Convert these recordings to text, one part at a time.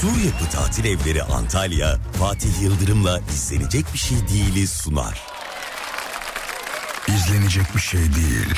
Sur Yapı Tatil Evleri Antalya, Fatih Yıldırım'la izlenecek bir şey değiliz sunar. İzlenecek bir şey değil.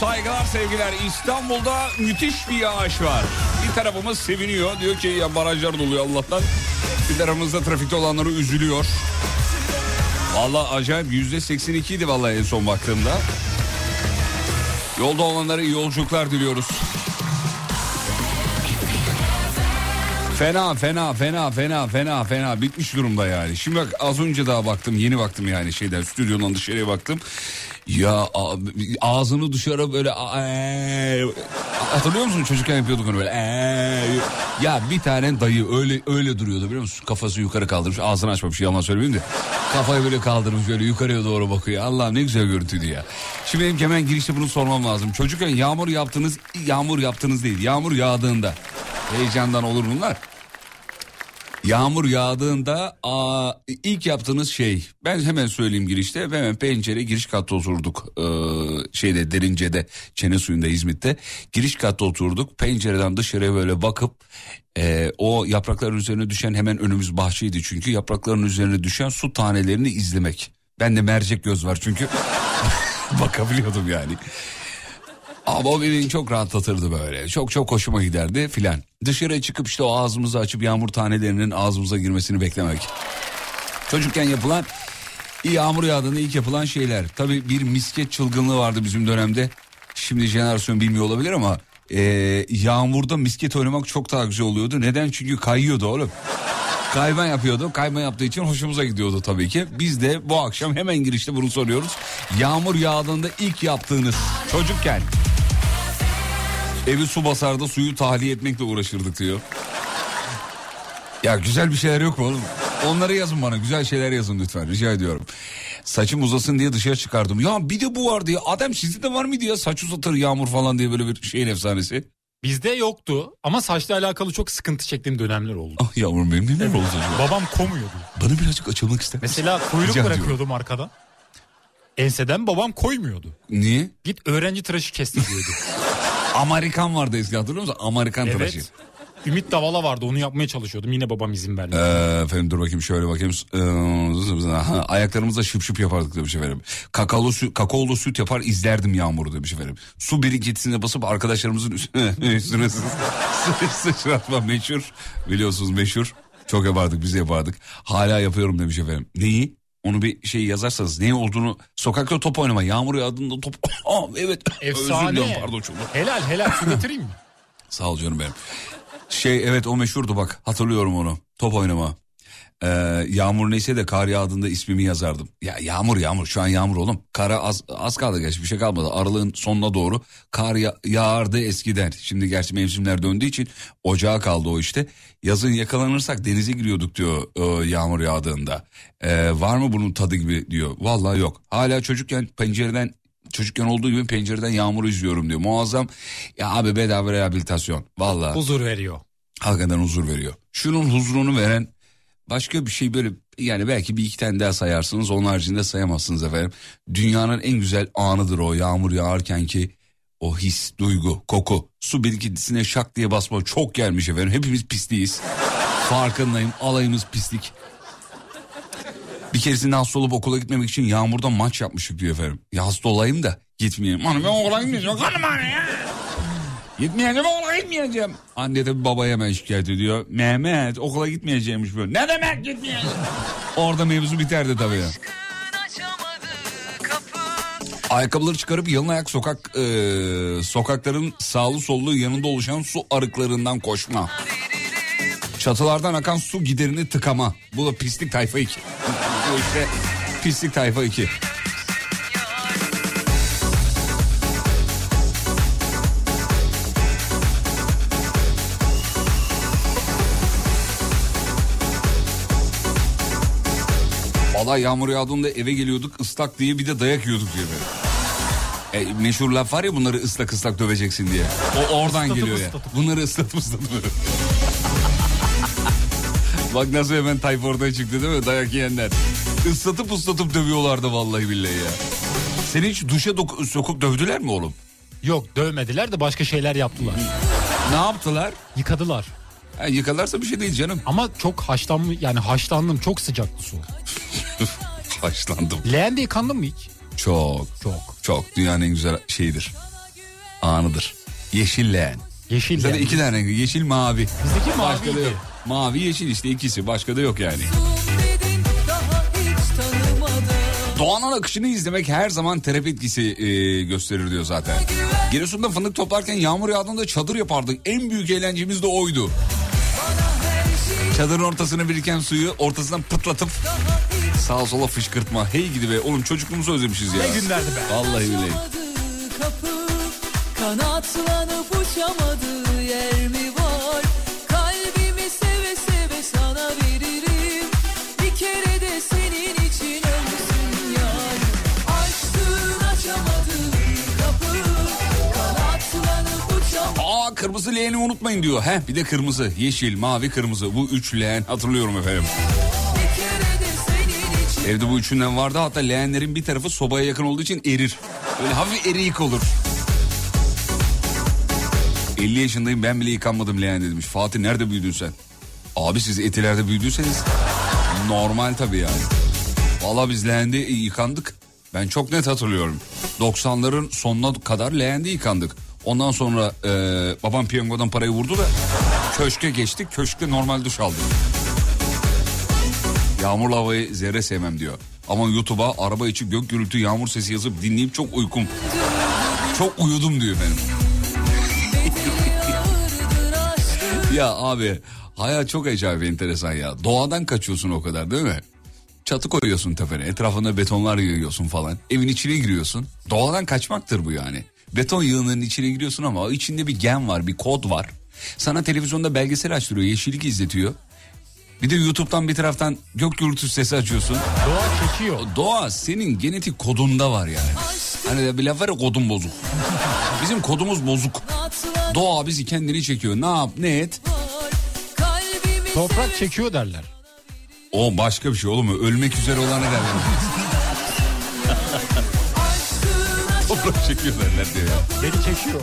Saygılar sevgiler. İstanbul'da müthiş bir yağış var. Bir tarafımız seviniyor. Diyor ki ya barajlar doluyor Allah'tan. Bir tarafımızda trafikte olanları üzülüyor. Vallahi acayip yüzde 82 idi vallahi en son baktığımda. Yolda olanlara iyi yolculuklar diliyoruz. Fena fena fena fena fena fena bitmiş durumda yani. Şimdi bak az önce daha baktım yeni baktım yani şeyden stüdyodan dışarıya baktım. Ya ağzını dışarı böyle eee, hatırlıyor musun? Çocukken yapıyorduk onu böyle eee. ya bir tane dayı öyle öyle duruyordu biliyor musun? Kafası yukarı kaldırmış ağzını açmamış yalan söylemeyeyim de. Kafayı böyle kaldırmış böyle yukarıya doğru bakıyor. Allah'ım ne güzel görüntüydü ya. Şimdi benim hemen girişte bunu sormam lazım. Çocukken yağmur yaptınız yağmur yaptınız değil yağmur yağdığında heyecandan olur bunlar Yağmur yağdığında aa, ilk yaptığınız şey ben hemen söyleyeyim girişte hemen pencere giriş katta oturduk ee, şeyde derince'de çene suyunda İzmit'te giriş katta oturduk pencereden dışarıya böyle bakıp ee, o yaprakların üzerine düşen hemen önümüz bahçeydi çünkü yaprakların üzerine düşen su tanelerini izlemek. Bende mercek göz var çünkü bakabiliyordum yani. Ama o beni çok rahatlatırdı böyle. Çok çok hoşuma giderdi filan. Dışarıya çıkıp işte o ağzımızı açıp yağmur tanelerinin ağzımıza girmesini beklemek. Çocukken yapılan yağmur yağdığında ilk yapılan şeyler. Tabii bir misket çılgınlığı vardı bizim dönemde. Şimdi jenerasyon bilmiyor olabilir ama e, yağmurda misket oynamak çok daha güzel oluyordu. Neden? Çünkü kayıyordu oğlum. Kayma yapıyordu. Kayma yaptığı için hoşumuza gidiyordu tabii ki. Biz de bu akşam hemen girişte bunu soruyoruz. Yağmur yağdığında ilk yaptığınız çocukken. Evi su basarda suyu tahliye etmekle uğraşırdık diyor. Ya güzel bir şeyler yok mu oğlum? Onları yazın bana güzel şeyler yazın lütfen rica ediyorum. Saçım uzasın diye dışarı çıkardım. Ya bir de bu vardı ya. Adem sizde de var mıydı ya saç uzatır yağmur falan diye böyle bir şeyin efsanesi? Bizde yoktu ama saçla alakalı çok sıkıntı çektiğim dönemler oldu. Ah yavrum benim neler oldu acaba? Babam komuyordu. Bana birazcık açılmak ister misin? Mesela kuyruk Rica bırakıyordum arkadan. Enseden babam koymuyordu. Niye? Git öğrenci tıraşı kesti diyordu. Amerikan vardı eskiden hatırlıyor musun? Amerikan tıraşı. evet. Ümit Davala vardı onu yapmaya çalışıyordum. Yine babam izin vermedi. Ee, efendim dur bakayım şöyle bakayım. Ee, ha, ayaklarımızda şıp şıp yapardık demiş efendim. Kakaolu süt, kakaolu süt yapar izlerdim yağmuru demiş efendim. Su birikintisine basıp arkadaşlarımızın üstüne, üstüne sı- sı- sıçratma meşhur. Biliyorsunuz meşhur. Çok yapardık biz yapardık. Hala yapıyorum demiş efendim. Neyi? Onu bir şey yazarsanız ne olduğunu sokakta top oynama yağmur yağdığında top Aa, evet özür Efsane. diliyorum pardon çok Helal helal su getireyim mi? Sağ ol canım benim. Şey evet o meşhurdu bak hatırlıyorum onu. Top oynama. Ee, yağmur neyse de kar yağdığında ismimi yazardım. Ya yağmur yağmur şu an yağmur oğlum. Kara az, az kaldı gerçi bir şey kalmadı. Aralığın sonuna doğru kar ya- yağardı eskiden. Şimdi gerçi mevsimler döndüğü için ocağa kaldı o işte. Yazın yakalanırsak denize giriyorduk diyor e, yağmur yağdığında. Ee, var mı bunun tadı gibi diyor. Vallahi yok. Hala çocukken pencereden çocukken olduğu gibi pencereden yağmuru izliyorum diyor. Muazzam ya abi bedava rehabilitasyon. Vallahi Huzur veriyor. hakikaten huzur veriyor. Şunun huzurunu veren başka bir şey böyle yani belki bir iki tane daha sayarsınız onun haricinde sayamazsınız efendim. Dünyanın en güzel anıdır o yağmur yağarken ki o his, duygu, koku. Su birikintisine şak diye basma çok gelmiş efendim. Hepimiz pisliyiz. Farkındayım alayımız pislik. Bir keresinde hasta olup okula gitmemek için yağmurda maç yapmıştık diyor efendim. Ya hasta olayım da gitmeyeyim. Hanım ben okula gitmeyeceğim. Hanım ya. Gitmeyeceğim okula gitmeyeceğim. Anne de babaya hemen şikayet ediyor. Mehmet okula gitmeyeceğimmiş böyle. Ne demek gitmeyeceğim? Orada mevzu biterdi tabii ya. Ayakkabıları çıkarıp yalın ayak sokak e, sokakların sağlı sollu yanında oluşan su arıklarından koşma. Çatılardan akan su giderini tıkama. Bu da pislik tayfa 2. Bu işte pislik tayfa 2. Valla yağmur yağdığında eve geliyorduk ıslak diye bir de dayak yiyorduk diye böyle. E, meşhur laf var ya bunları ıslak ıslak döveceksin diye. O oradan Islatıp geliyor ya. ıslatıp. Bunları ıslatıp ıslatıp. Bak nasıl hemen tayfa ortaya çıktı değil mi dayak yiyenler. Islatıp ıslatıp dövüyorlardı vallahi billahi ya. Seni hiç duşa dok- sokup dövdüler mi oğlum? Yok dövmediler de başka şeyler yaptılar. Ne yaptılar? Yıkadılar. Ha, yıkarlarsa bir şey değil canım. Ama çok haşlanmış yani haşlandım çok sıcaktı su. Haşlandım. Leğende yıkandın mı hiç? Çok Çok. çok dünyanın en güzel şeyidir. Anıdır. Yeşil leğen. Yeşil Zaten leğen. iki tane rengi yeşil mavi. Bizdeki Başka da yok. Mavi yeşil işte ikisi başka da yok yani. Doğanın akışını izlemek her zaman terapi etkisi e, gösterir diyor zaten. Giresun'da fındık toplarken yağmur yağdığında çadır yapardık. En büyük eğlencemiz de oydu. Çadırın ortasına biriken suyu ortasından pıtlatıp sağa sola fışkırtma. Hey gidi be oğlum çocukluğumuzu özlemişiz ya. Ne günlerdi be. Vallahi. Açamadığı kapı Kanatlanıp uçamadığı yer mi var Kalbimi seve seve sana veririm Bir kere de senin için ölsün yar Açtığın açamadığın kapı Kanatlanıp uçamadığı Aa kırmızı leğeni unutmayın diyor. Heh bir de kırmızı, yeşil, mavi, kırmızı. Bu üç leğen hatırlıyorum efendim. Evde bu üçünden vardı hatta leğenlerin bir tarafı sobaya yakın olduğu için erir. Böyle hafif eriyik olur. 50 yaşındayım ben bile yıkanmadım leğen demiş. Fatih nerede büyüdün sen? Abi siz etilerde büyüdüyseniz normal tabii yani. Valla biz leğende yıkandık. Ben çok net hatırlıyorum. 90'ların sonuna kadar leğende yıkandık. Ondan sonra e, babam piyangodan parayı vurdu da köşke geçtik. Köşkte normal duş aldık. Yağmurlu havayı zerre sevmem diyor. Ama YouTube'a araba içi gök gürültü yağmur sesi yazıp dinleyip çok uykum. Çok uyudum diyor benim. Ya abi hayat çok acayip enteresan ya. Doğadan kaçıyorsun o kadar değil mi? Çatı koyuyorsun tepene etrafında betonlar yığıyorsun falan. Evin içine giriyorsun. Doğadan kaçmaktır bu yani. Beton yığınının içine giriyorsun ama içinde bir gen var, bir kod var. Sana televizyonda belgesel açtırıyor, yeşillik izletiyor. Bir de YouTube'dan bir taraftan gök gürültüsü sesi açıyorsun. Doğa çekiyor. Doğa senin genetik kodunda var yani. Hani bir laf var ya kodun bozuk. Bizim kodumuz bozuk. Doğa bizi kendini çekiyor. Ne yap ne et. Toprak çekiyor derler. O başka bir şey olur mu? Ölmek üzere olan ne derler? Toprak çekiyor derler diyor ya. Beni çekiyor.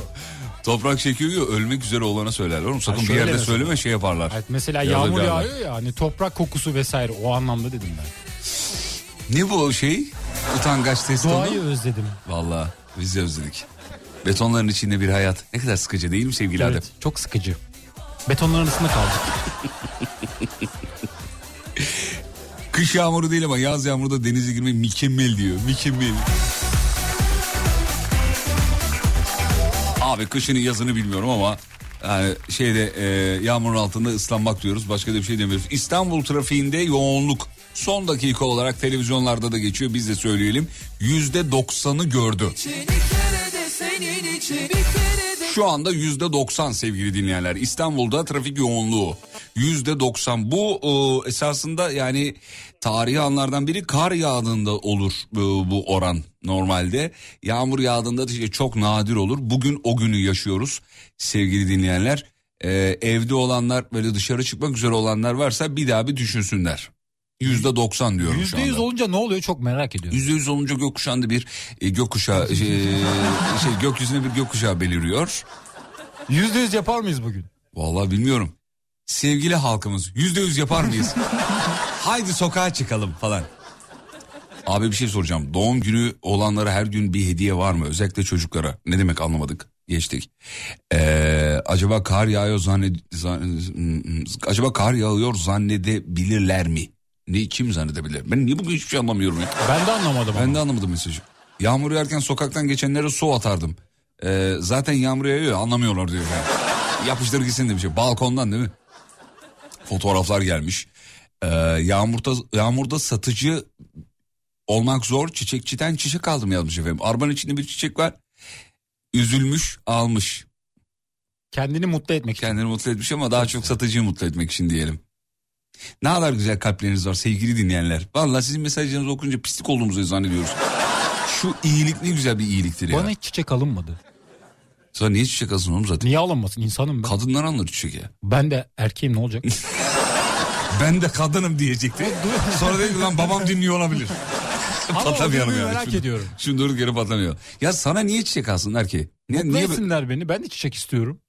Toprak çekiyor ölmek üzere olana söylerler. Oğlum sakın bir yerde mesela. söyleme şey yaparlar. Evet, mesela Yolda yağmur yağıyor ya hani toprak kokusu vesaire o anlamda dedim ben. Ne bu şey? Utangaç test Doğayı özledim. Valla biz de özledik. Betonların içinde bir hayat. Ne kadar sıkıcı değil mi sevgili Adem? Evet, çok sıkıcı. Betonların arasında kaldık. Kış yağmuru değil ama yaz yağmurda denize girmek mükemmel diyor. Mükemmel. Abi kışını yazını bilmiyorum ama yani şeyde e, yağmurun altında ıslanmak diyoruz. Başka da bir şey demiyoruz. İstanbul trafiğinde yoğunluk son dakika olarak televizyonlarda da geçiyor. Biz de söyleyelim. Yüzde doksanı gördü. İçin Şu anda yüzde doksan sevgili dinleyenler. İstanbul'da trafik yoğunluğu yüzde doksan. Bu e, esasında yani tarihi anlardan biri kar yağdığında olur e, bu oran normalde. Yağmur yağdığında da işte çok nadir olur. Bugün o günü yaşıyoruz sevgili dinleyenler. E, evde olanlar böyle dışarı çıkmak üzere olanlar varsa bir daha bir düşünsünler. Yüzde doksan diyorum şu Yüzde anda. yüz olunca ne oluyor çok merak ediyorum. Yüzde yüz olunca gökkuşağında bir e, gökkuşağı şey, şey, gökyüzüne bir gökkuşağı beliriyor. Yüzde yüz yapar mıyız bugün? Vallahi bilmiyorum. Sevgili halkımız yüzde yüz yapar mıyız? Haydi sokağa çıkalım falan. Abi bir şey soracağım. Doğum günü olanlara her gün bir hediye var mı? Özellikle çocuklara. Ne demek anlamadık. Geçtik. Ee, acaba kar yağıyor zanned... zan- acaba kar yağıyor zannedebilirler mi? Ne kim zannedebilir? Ben niye bugün hiçbir şey anlamıyorum ya? Ben de anlamadım Ben ama. de anlamadım mesajı. Yağmur yağarken sokaktan geçenlere su atardım. Ee, zaten yağmur yağıyor anlamıyorlar diyor. Yani. Yapıştır gitsin demiş. Balkondan değil mi? Fotoğraflar gelmiş. Ee, yağmurda, yağmurda satıcı olmak zor. Çiçekçiden çiçek aldım yazmış efendim. Arabanın içinde bir çiçek var. Üzülmüş almış. Kendini mutlu etmek için. Kendini mutlu etmiş ama daha çok satıcıyı mutlu etmek için diyelim. Ne kadar güzel kalpleriniz var sevgili dinleyenler. Vallahi sizin mesajlarınızı okunca pislik olduğumuzu zannediyoruz. Şu iyilik ne güzel bir iyiliktir ya. Bana hiç çiçek alınmadı. Sana niye çiçek alsın oğlum zaten? Niye alınmasın? İnsanım ben. Kadınlar alır çiçek ya. Ben de erkeğim ne olacak? Ben de kadınım diyecekti. Sonra dedi lan babam dinliyor olabilir. Ama Patlamayalım yani. merak Şimdi- ediyorum. Şimdi durduk yere patlamıyor. Ya sana niye çiçek alsınlar ki? Niye, Mutlu niye, etsinler beni. Ben de çiçek istiyorum.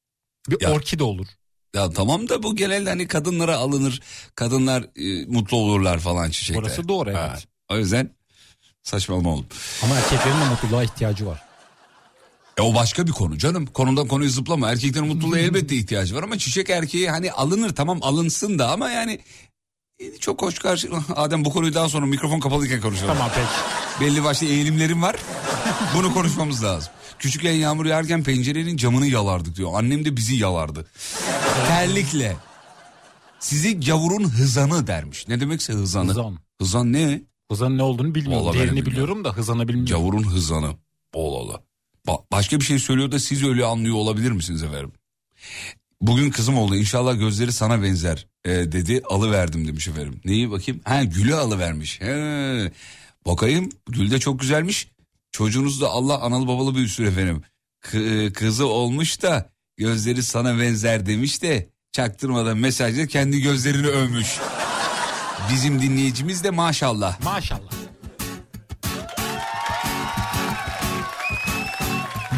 Bir Ya- orkide olur. Ya tamam da bu genelde hani kadınlara alınır. Kadınlar e, mutlu olurlar falan çiçekle. Orası doğru, evet. Ha, O yüzden saçmalama oğlum. Ama erkeklerin de mutluluğa ihtiyacı var. E o başka bir konu canım. Konudan konuyu zıplama. Erkeklerin mutluluğa elbette ihtiyacı var ama çiçek erkeği hani alınır tamam alınsın da ama yani e, çok hoş karşı. Adem bu konuyu daha sonra mikrofon kapalıyken konuşalım. Tamam peki. Belli başlı eğilimlerim var. Bunu konuşmamız lazım. Küçükken yağmur yağarken pencerenin camını yalardık diyor. Annem de bizi yalardı. Terlikle. Sizi gavurun hızanı dermiş. Ne demekse hızanı. Hızan. Hızan ne? Hızanın ne olduğunu bilmiyorum. Vallahi Değerini biliyorum da hızanı bilmiyorum. Gavurun hızanı. Allah Allah. Ba- başka bir şey söylüyor da siz öyle anlıyor olabilir misiniz efendim? Bugün kızım oldu inşallah gözleri sana benzer e, dedi alıverdim demiş efendim. Neyi bakayım? Ha gülü alıvermiş. He. Bakayım gül de çok güzelmiş. Çocuğunuz da Allah analı babalı büyüsün efendim. Kı- kızı olmuş da gözleri sana benzer demiş de çaktırmadan mesajda kendi gözlerini övmüş. Bizim dinleyicimiz de maşallah. Maşallah.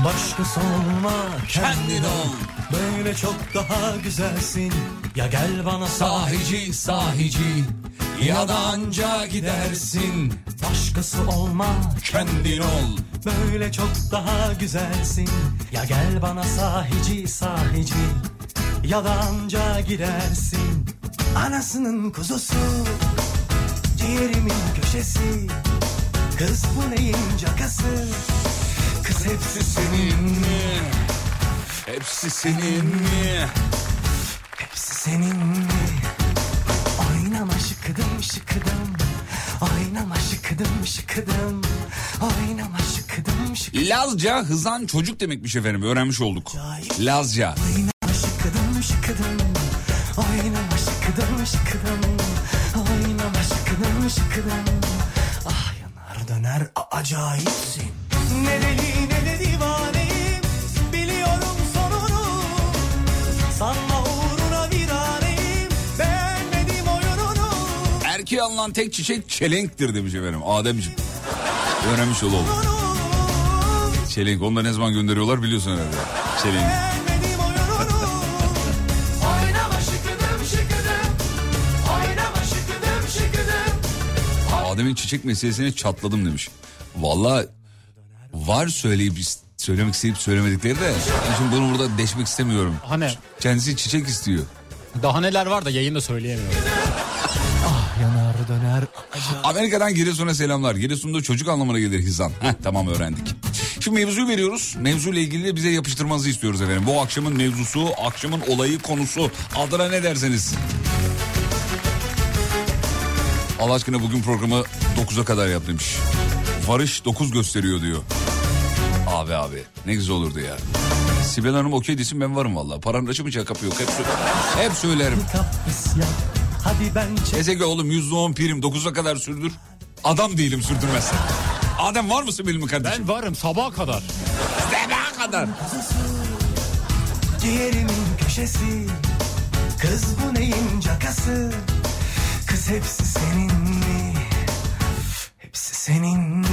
Başkası olma kendin ol. Böyle çok daha güzelsin. Ya gel bana Sahici sahici. Ya da anca gidersin. Başkası olma kendin ol. Böyle çok daha güzelsin. Ya gel bana sahici sahici. Ya da anca gidersin. Anasının kuzusu Ciğerimin köşesi. Kız bu neyin cakası Kız hepsi senin mi? Hepsi senin mi? Hepsi senin mi? Oynama şıkıdım şıkıdım Oynama şıkıdım şıkıdım Oynama şıkıdım şıkıdım Lazca hızan çocuk demekmiş efendim öğrenmiş olduk. Lazca. Oynama şıkıdım şıkıdım Oynama şıkıdım şıkıdım Oynama şıkıdım şıkıdım Ah yanar döner acayipsin Erkeğe alınan tek çiçek çelenktir demiş efendim Ademciğim. Öğrenmiş olalım. Çelenk onu da ne zaman gönderiyorlar biliyorsun herhalde. Çelenk. Adem'in çiçek meselesine çatladım demiş. Valla var söyleyip söylemek isteyip söylemedikleri de. Şimdi bunu burada deşmek istemiyorum. Hani Kendisi çiçek istiyor. daha neler var da yayında söyleyemiyorum. Yanar döner Amerika'dan Giresun'a selamlar. Giresun'da çocuk anlamına gelir hizan. Heh, tamam öğrendik. Şimdi mevzuyu veriyoruz. Mevzuyla ilgili de bize yapıştırmanızı istiyoruz efendim. Bu akşamın mevzusu, akşamın olayı, konusu. Adına ne derseniz. Allah aşkına bugün programı 9'a kadar yap demiş. Varış 9 gösteriyor diyor. Abi abi ne güzel olurdu ya. Sibel Hanım okey desin ben varım valla. Paranın açımı kapı yok. Hep, hep söylerim. Ezege oğlum %10 prim 9'a kadar sürdür. Adam değilim sürdürmezsen. Adem var mısın benim kardeşim? Ben varım sabaha kadar. Sabaha kadar. Ciğerimin köşesi Kız bu neyin cakası Kız hepsi senin mi Hepsi senin mi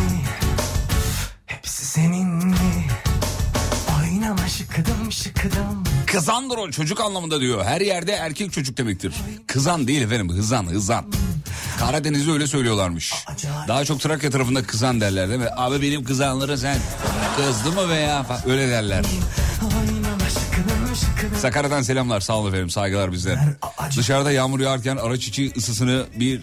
Hepsi senin mi Oynama şıkıdım şıkıdım Kızandır o çocuk anlamında diyor. Her yerde erkek çocuk demektir. Kızan değil efendim hızan hızan. Karadeniz'de öyle söylüyorlarmış. Daha çok Trakya tarafında kızan derler değil mi? Abi benim kızanları sen kızdı mı veya öyle derler. Sakarya'dan selamlar sağ olun efendim saygılar bizden. Dışarıda yağmur yağarken araç içi ısısını bir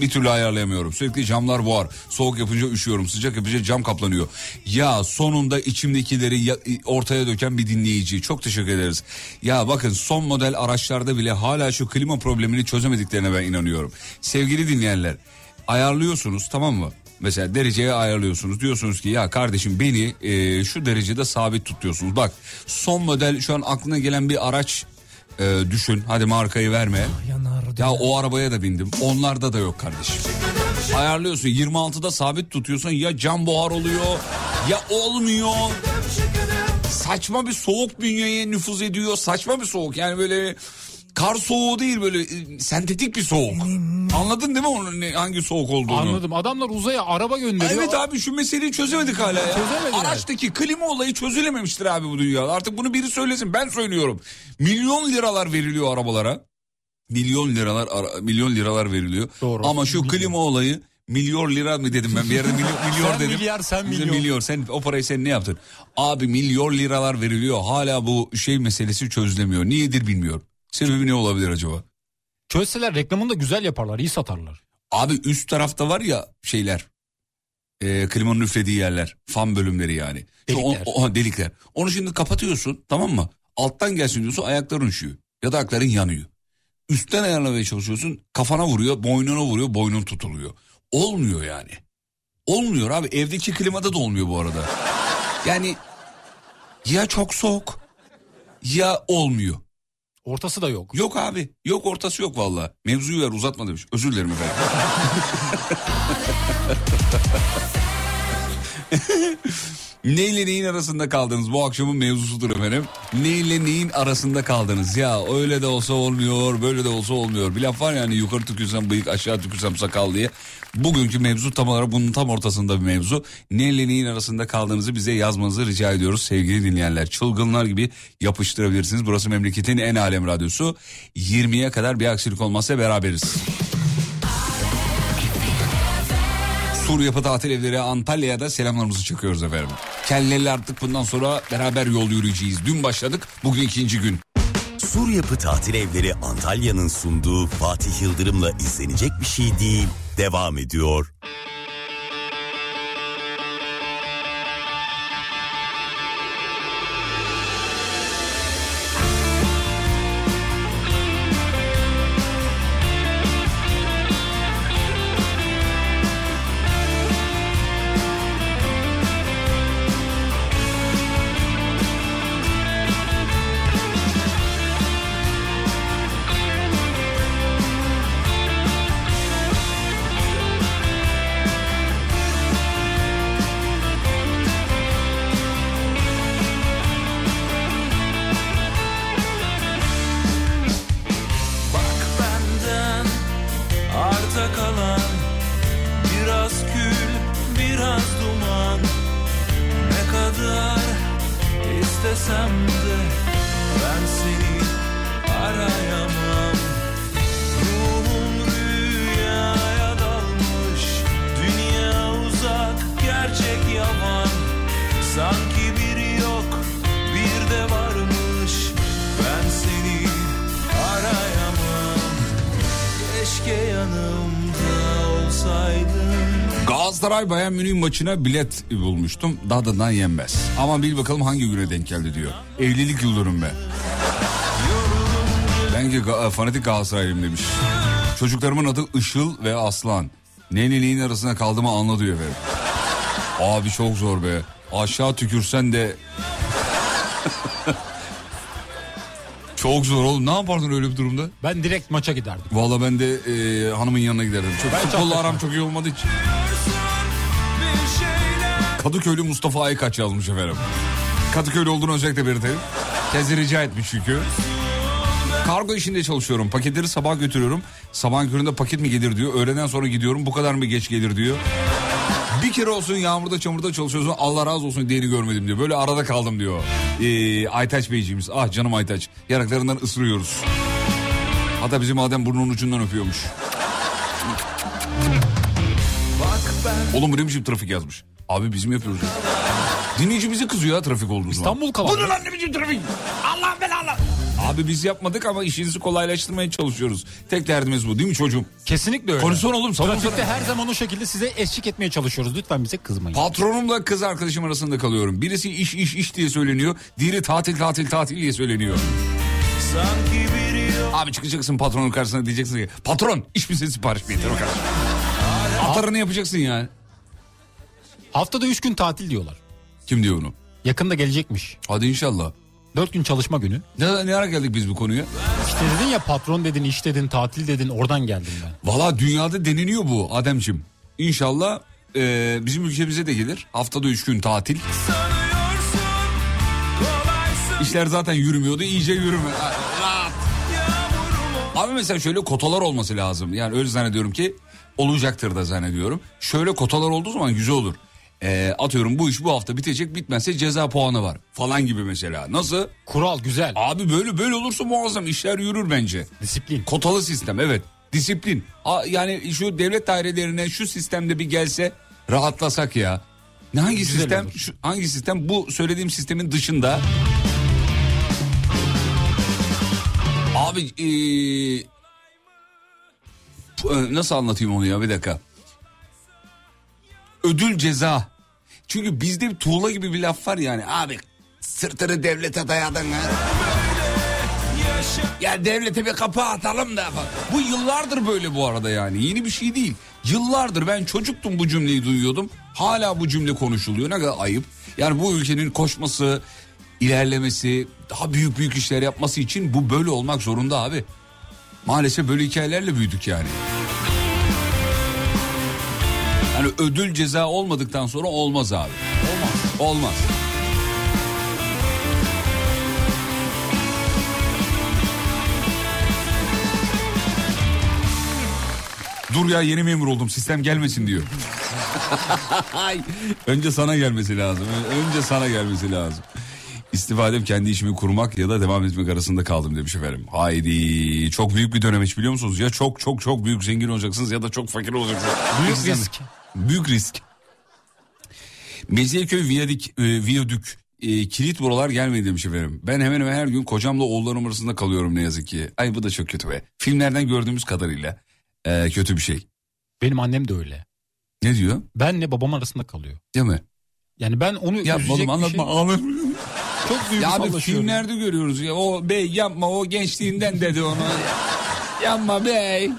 bir türlü ayarlayamıyorum. Sürekli camlar boğar. Soğuk yapınca üşüyorum. Sıcak yapınca cam kaplanıyor. Ya sonunda içimdekileri ya- ortaya döken bir dinleyici. Çok teşekkür ederiz. Ya bakın son model araçlarda bile hala şu klima problemini çözemediklerine ben inanıyorum. Sevgili dinleyenler ayarlıyorsunuz tamam mı? Mesela dereceye ayarlıyorsunuz. Diyorsunuz ki ya kardeşim beni e, şu derecede sabit tutuyorsunuz. Bak son model şu an aklına gelen bir araç e, düşün. Hadi markayı verme. Yanar Ya o arabaya da bindim. Onlarda da yok kardeşim. Ayarlıyorsun 26'da sabit tutuyorsun ya cam buhar oluyor ya olmuyor. Saçma bir soğuk bünyeye nüfuz ediyor. Saçma bir soğuk yani böyle kar soğuğu değil böyle e, sentetik bir soğuk. Anladın değil mi onun ne- hangi soğuk olduğunu? Anladım. Adamlar uzaya araba gönderiyor. Evet abi şu meseleyi çözemedik hala ya. Çözemediler. Araçtaki klima olayı çözülememiştir abi bu dünyada. Artık bunu biri söylesin ben söylüyorum. Milyon liralar veriliyor arabalara. Milyon liralar ara- milyon liralar veriliyor. Doğru. Ama şu klima olayı milyon lira mı dedim ben bir yerde milyon, milyon Sen dedim. milyar, sen milyon. milyon sen o parayı sen ne yaptın? Abi milyon liralar veriliyor. Hala bu şey meselesi çözülemiyor. Niyedir bilmiyorum. Sebebi ne olabilir acaba? Çözseler reklamını da güzel yaparlar. iyi satarlar. Abi üst tarafta var ya şeyler. E, klimanın üflediği yerler. Fan bölümleri yani. Delikler. o- o- delikler. Onu şimdi kapatıyorsun tamam mı? Alttan gelsin diyorsun ayakların üşüyor. Ya da ayakların yanıyor. Üstten ayarlamaya çalışıyorsun. Kafana vuruyor, boynuna vuruyor, boynun tutuluyor. Olmuyor yani. Olmuyor abi. Evdeki klimada da olmuyor bu arada. Yani ya çok soğuk ya olmuyor. Ortası da yok. Yok abi. Yok ortası yok valla. Mevzuyu ver uzatma demiş. Özür dilerim efendim. Neyle neyin arasında kaldınız? Bu akşamın mevzusudur efendim. Neyle neyin arasında kaldınız? Ya öyle de olsa olmuyor, böyle de olsa olmuyor. Bir laf var yani yukarı tükürsem bıyık, aşağı tükürsem sakal diye. Bugünkü mevzu tam olarak bunun tam ortasında bir mevzu. Neyle neyin arasında kaldığınızı bize yazmanızı rica ediyoruz sevgili dinleyenler. Çılgınlar gibi yapıştırabilirsiniz. Burası memleketin en alem radyosu. 20'ye kadar bir aksilik olmazsa beraberiz. Sur Yapı Tatil Evleri Antalya'da selamlarımızı çakıyoruz efendim. Kelleli artık bundan sonra beraber yol yürüyeceğiz. Dün başladık, bugün ikinci gün. Sur Yapı Tatil Evleri Antalya'nın sunduğu Fatih Yıldırım'la izlenecek bir şey değil. Devam ediyor. istesem Galatasaray Bayern Münih maçına bilet bulmuştum. Dadından yenmez. Ama bil bakalım hangi güne denk geldi diyor. Evlilik yıldönüm be. Ben ki ga- fanatik Galatasaraylıyım demiş. Çocuklarımın adı Işıl ve Aslan. Neyle neyin arasında kaldığımı anla diyor efendim. Abi çok zor be. Aşağı tükürsen de... çok zor oğlum. Ne yapardın öyle bir durumda? Ben direkt maça giderdim. Valla ben de e, hanımın yanına giderdim. Çok, Ben futbolla aram çok iyi olmadığı için. Kadıköylü Mustafa Aykaç yazmış efendim. Kadıköylü olduğunu özellikle belirtelim. Tezi rica etmiş çünkü. Kargo işinde çalışıyorum. Paketleri sabah götürüyorum. Sabahın köründe paket mi gelir diyor. Öğleden sonra gidiyorum. Bu kadar mı geç gelir diyor. Bir kere olsun yağmurda çamurda çalışıyorsun. Allah razı olsun diyeni görmedim diyor. Böyle arada kaldım diyor. Ee, Aytaç Beyciğimiz. Ah canım Aytaç. Yanaklarından ısırıyoruz. Hatta bizim Adem burnunun ucundan öpüyormuş. Oğlum buraya biçim trafik yazmış. Abi biz mi yapıyoruz? ya? Dinleyici bize kızıyor ya trafik olduğu zaman. İstanbul kalanı. Bu ne lan ne biçim trafik? Allah belanı. Abi biz yapmadık ama işinizi kolaylaştırmaya çalışıyoruz. Tek derdimiz bu değil mi çocuğum? Kesinlikle öyle. Konuşsana oğlum, Trafikte her zaman o şekilde size eşlik etmeye çalışıyoruz. Lütfen bize kızmayın. Patronumla kız arkadaşım arasında kalıyorum. Birisi iş iş iş diye söyleniyor. Diğeri tatil tatil tatil diye söyleniyor. sanki biri yok Abi çıkacaksın patronun karşısına diyeceksin ki patron iş misin sipariş mi yeter o kadar. Atarını yapacaksın yani. Haftada 3 gün tatil diyorlar. Kim diyor onu? Yakında gelecekmiş. Hadi inşallah. 4 gün çalışma günü. Ne, ne ara geldik biz bu konuya? İşte dedin ya patron dedin, iş dedin, tatil dedin oradan geldim ben. Valla dünyada deneniyor bu Ademciğim. İnşallah e, bizim ülkemize de gelir. Haftada üç gün tatil. İşler zaten yürümüyordu iyice yürüme. Rahat. Abi mesela şöyle kotalar olması lazım. Yani öyle zannediyorum ki olacaktır da zannediyorum. Şöyle kotalar olduğu zaman güzel olur. E, atıyorum bu iş bu hafta bitecek bitmezse ceza puanı var falan gibi mesela. Nasıl? Kural güzel. Abi böyle böyle olursa muazzam işler yürür bence. Disiplin. Kotalı sistem evet. Disiplin. A- Yani şu devlet dairelerine şu sistemde bir gelse rahatlasak ya. Ne hangi Güzel sistem? olur. Şu, hangi sistem? Bu söylediğim sistemin dışında. Abi eee, bu- e, nasıl anlatayım onu ya bir dakika. Ödül ceza. Çünkü bizde bir tuğla gibi bir laf var yani. Abi sırtını devlete dayadın ha. Ya devlete bir kapı atalım da. Bu yıllardır böyle bu arada yani. Yeni bir şey değil. Yıllardır ben çocuktum bu cümleyi duyuyordum. Hala bu cümle konuşuluyor. Ne kadar ayıp. Yani bu ülkenin koşması, ilerlemesi, daha büyük büyük işler yapması için bu böyle olmak zorunda abi. Maalesef böyle hikayelerle büyüdük yani. Yani ödül ceza olmadıktan sonra olmaz abi. Olmaz. Olmaz. Dur ya yeni memur oldum sistem gelmesin diyor. Önce sana gelmesi lazım. Önce sana gelmesi lazım. İstifadem kendi işimi kurmak ya da devam etmek arasında kaldım demiş efendim. Haydi çok büyük bir dönemeç biliyor musunuz? Ya çok çok çok büyük zengin olacaksınız ya da çok fakir olacaksınız. Büyük risk. Büyük risk. Mecidiyeköy Viyadik, e, Viyadük e, kilit buralar gelmedi demiş efendim. Ben hemen hemen her gün kocamla oğullarım arasında kalıyorum ne yazık ki. Ay bu da çok kötü be. Filmlerden gördüğümüz kadarıyla e, kötü bir şey. Benim annem de öyle. Ne diyor? Benle babam arasında kalıyor. Değil mi? Yani ben onu Yapma üzecek oğlum bir anlatma. şey... ağlarım. Çok Ya abi duygusallaşıyorum. filmlerde görüyoruz ya. O bey yapma o gençliğinden dedi onu. yapma bey.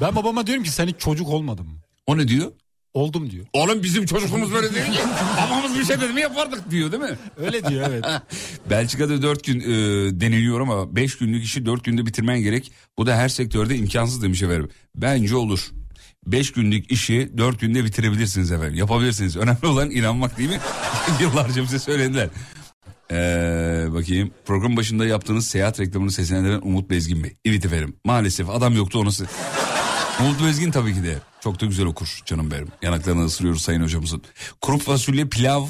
Ben babama diyorum ki sen hiç çocuk olmadın mı? O ne diyor? Oldum diyor. Oğlum bizim çocukluğumuz böyle değil ki. Babamız bir şey dedi mi yapardık diyor değil mi? Öyle diyor evet. Belçika'da 4 gün e, deniliyor ama 5 günlük işi 4 günde bitirmen gerek. Bu da her sektörde imkansız demiş efendim. Bence olur. 5 günlük işi 4 günde bitirebilirsiniz efendim. Yapabilirsiniz. Önemli olan inanmak değil mi? Yıllarca bize söylediler. Ee, bakayım program başında yaptığınız seyahat reklamını seslendiren Umut Bezgin Bey. Evet efendim maalesef adam yoktu onu Umut Bezgin tabii ki de çok da güzel okur canım benim. Yanaklarını ısırıyoruz sayın hocamızın. Kuru fasulye pilav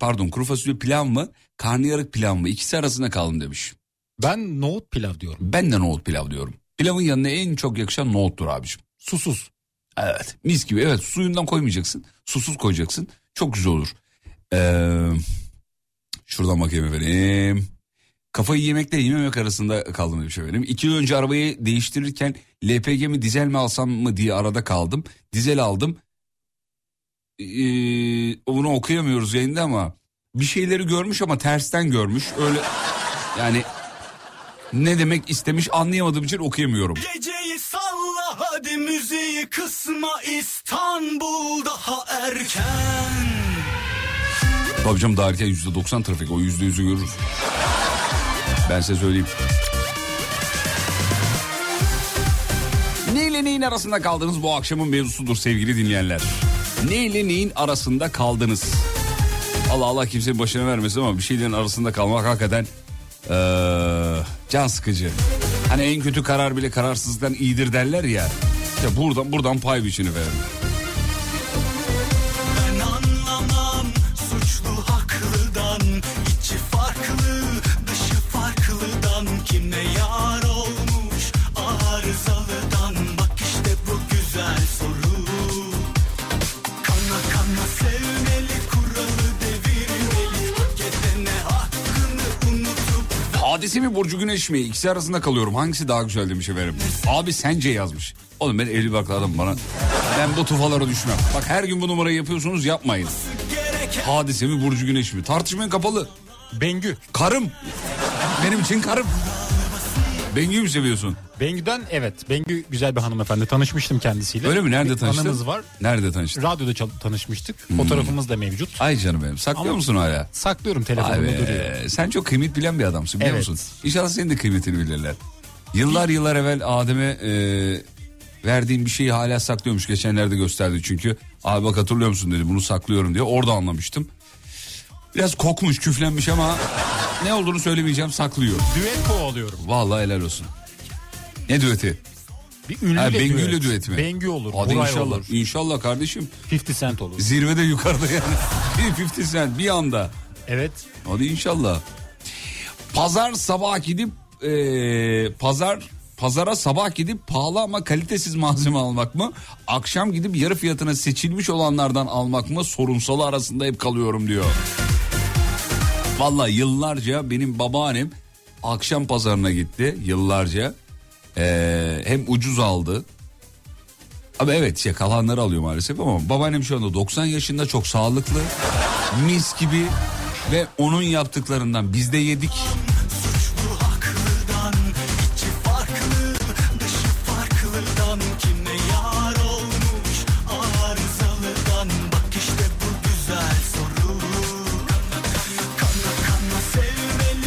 pardon kuru fasulye pilav mı karnıyarık pilav mı ikisi arasında kaldım demiş. Ben nohut pilav diyorum. Ben de nohut pilav diyorum. Pilavın yanına en çok yakışan nohuttur abicim. Susuz. Evet mis gibi evet suyundan koymayacaksın susuz koyacaksın çok güzel olur. Ee, şuradan bakayım efendim. Kafayı yemekle yememek arasında kaldım demiş efendim. İki yıl önce arabayı değiştirirken LPG mi dizel mi alsam mı diye arada kaldım. Dizel aldım. Ee, onu okuyamıyoruz yayında ama bir şeyleri görmüş ama tersten görmüş. Öyle yani ne demek istemiş anlayamadığım için okuyamıyorum. Geceyi salla hadi müziği kısma İstanbul daha erken Tabii canım daha erken %90 trafik o %100'ü görürüz. Ben size söyleyeyim. Neyle neyin arasında kaldınız bu akşamın mevzusudur sevgili dinleyenler. Neyle neyin arasında kaldınız? Allah Allah kimsenin başına vermesin ama bir şeylerin arasında kalmak hakikaten eee, can sıkıcı. Hani en kötü karar bile kararsızlıktan iyidir derler ya. İşte buradan buradan pay biçini verin. Hadise mi Burcu Güneş mi? İkisi arasında kalıyorum. Hangisi daha güzel demiş efendim. Abi sence yazmış. Oğlum ben evli barklı adam bana. Ben bu tufalara düşmem. Bak her gün bu numarayı yapıyorsunuz yapmayın. Hadise mi Burcu Güneş mi? Tartışmayın kapalı. Bengü. Karım. Benim için karım. Bengü'yü mü seviyorsun? Bengü'den evet. Bengü güzel bir hanımefendi. Tanışmıştım kendisiyle. Öyle mi? Nerede Bir tanıştın? Anımız var. Nerede tanıştın? Radyoda çal- tanışmıştık. Fotoğrafımız da mevcut. Ay canım benim. Saklıyor Ama- musun hala? Saklıyorum be, duruyor. Sen çok kıymet bilen bir adamsın biliyor Evet. musun? İnşallah senin de kıymetini bilirler. Yıllar yıllar evvel Adem'e e, verdiğim bir şeyi hala saklıyormuş. Geçenlerde gösterdi çünkü. Abi bak hatırlıyor musun dedi bunu saklıyorum diye. Orada anlamıştım. Biraz kokmuş küflenmiş ama ne olduğunu söylemeyeceğim saklıyor. Düet kovalıyorum. Vallahi helal olsun. Ne düeti? Bir ünlüyle Ha, Bengü düet. düet mi? Bengü olur. Hadi Buray inşallah. olur. İnşallah kardeşim. 50 Cent olur. Zirvede yukarıda yani. 50 cent bir anda. Evet. Hadi inşallah. Pazar sabah gidip e, pazar pazara sabah gidip pahalı ama kalitesiz malzeme almak mı? Akşam gidip yarı fiyatına seçilmiş olanlardan almak mı? Sorunsalı arasında hep kalıyorum diyor. Vallahi yıllarca benim babaannem akşam pazarına gitti yıllarca. E, hem ucuz aldı. Abi evet şey kalanları alıyor maalesef ama babaannem şu anda 90 yaşında çok sağlıklı. Mis gibi ve onun yaptıklarından biz de yedik.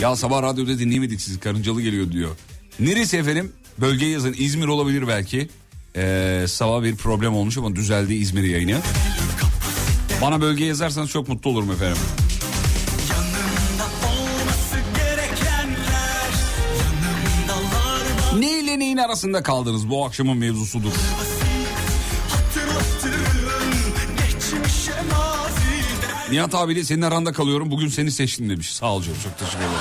Ya sabah radyoda dinleyemedik sizi karıncalı geliyor diyor. Neresi efendim? Bölge yazın İzmir olabilir belki. Ee, sabah bir problem olmuş ama düzeldi İzmir yayını. Bana bölge yazarsanız çok mutlu olurum efendim. Neyle neyin arasında kaldınız bu akşamın mevzusudur. Nihat abiyle senin aranda kalıyorum bugün seni seçtim demiş. Sağ ol canım çok teşekkür ederim.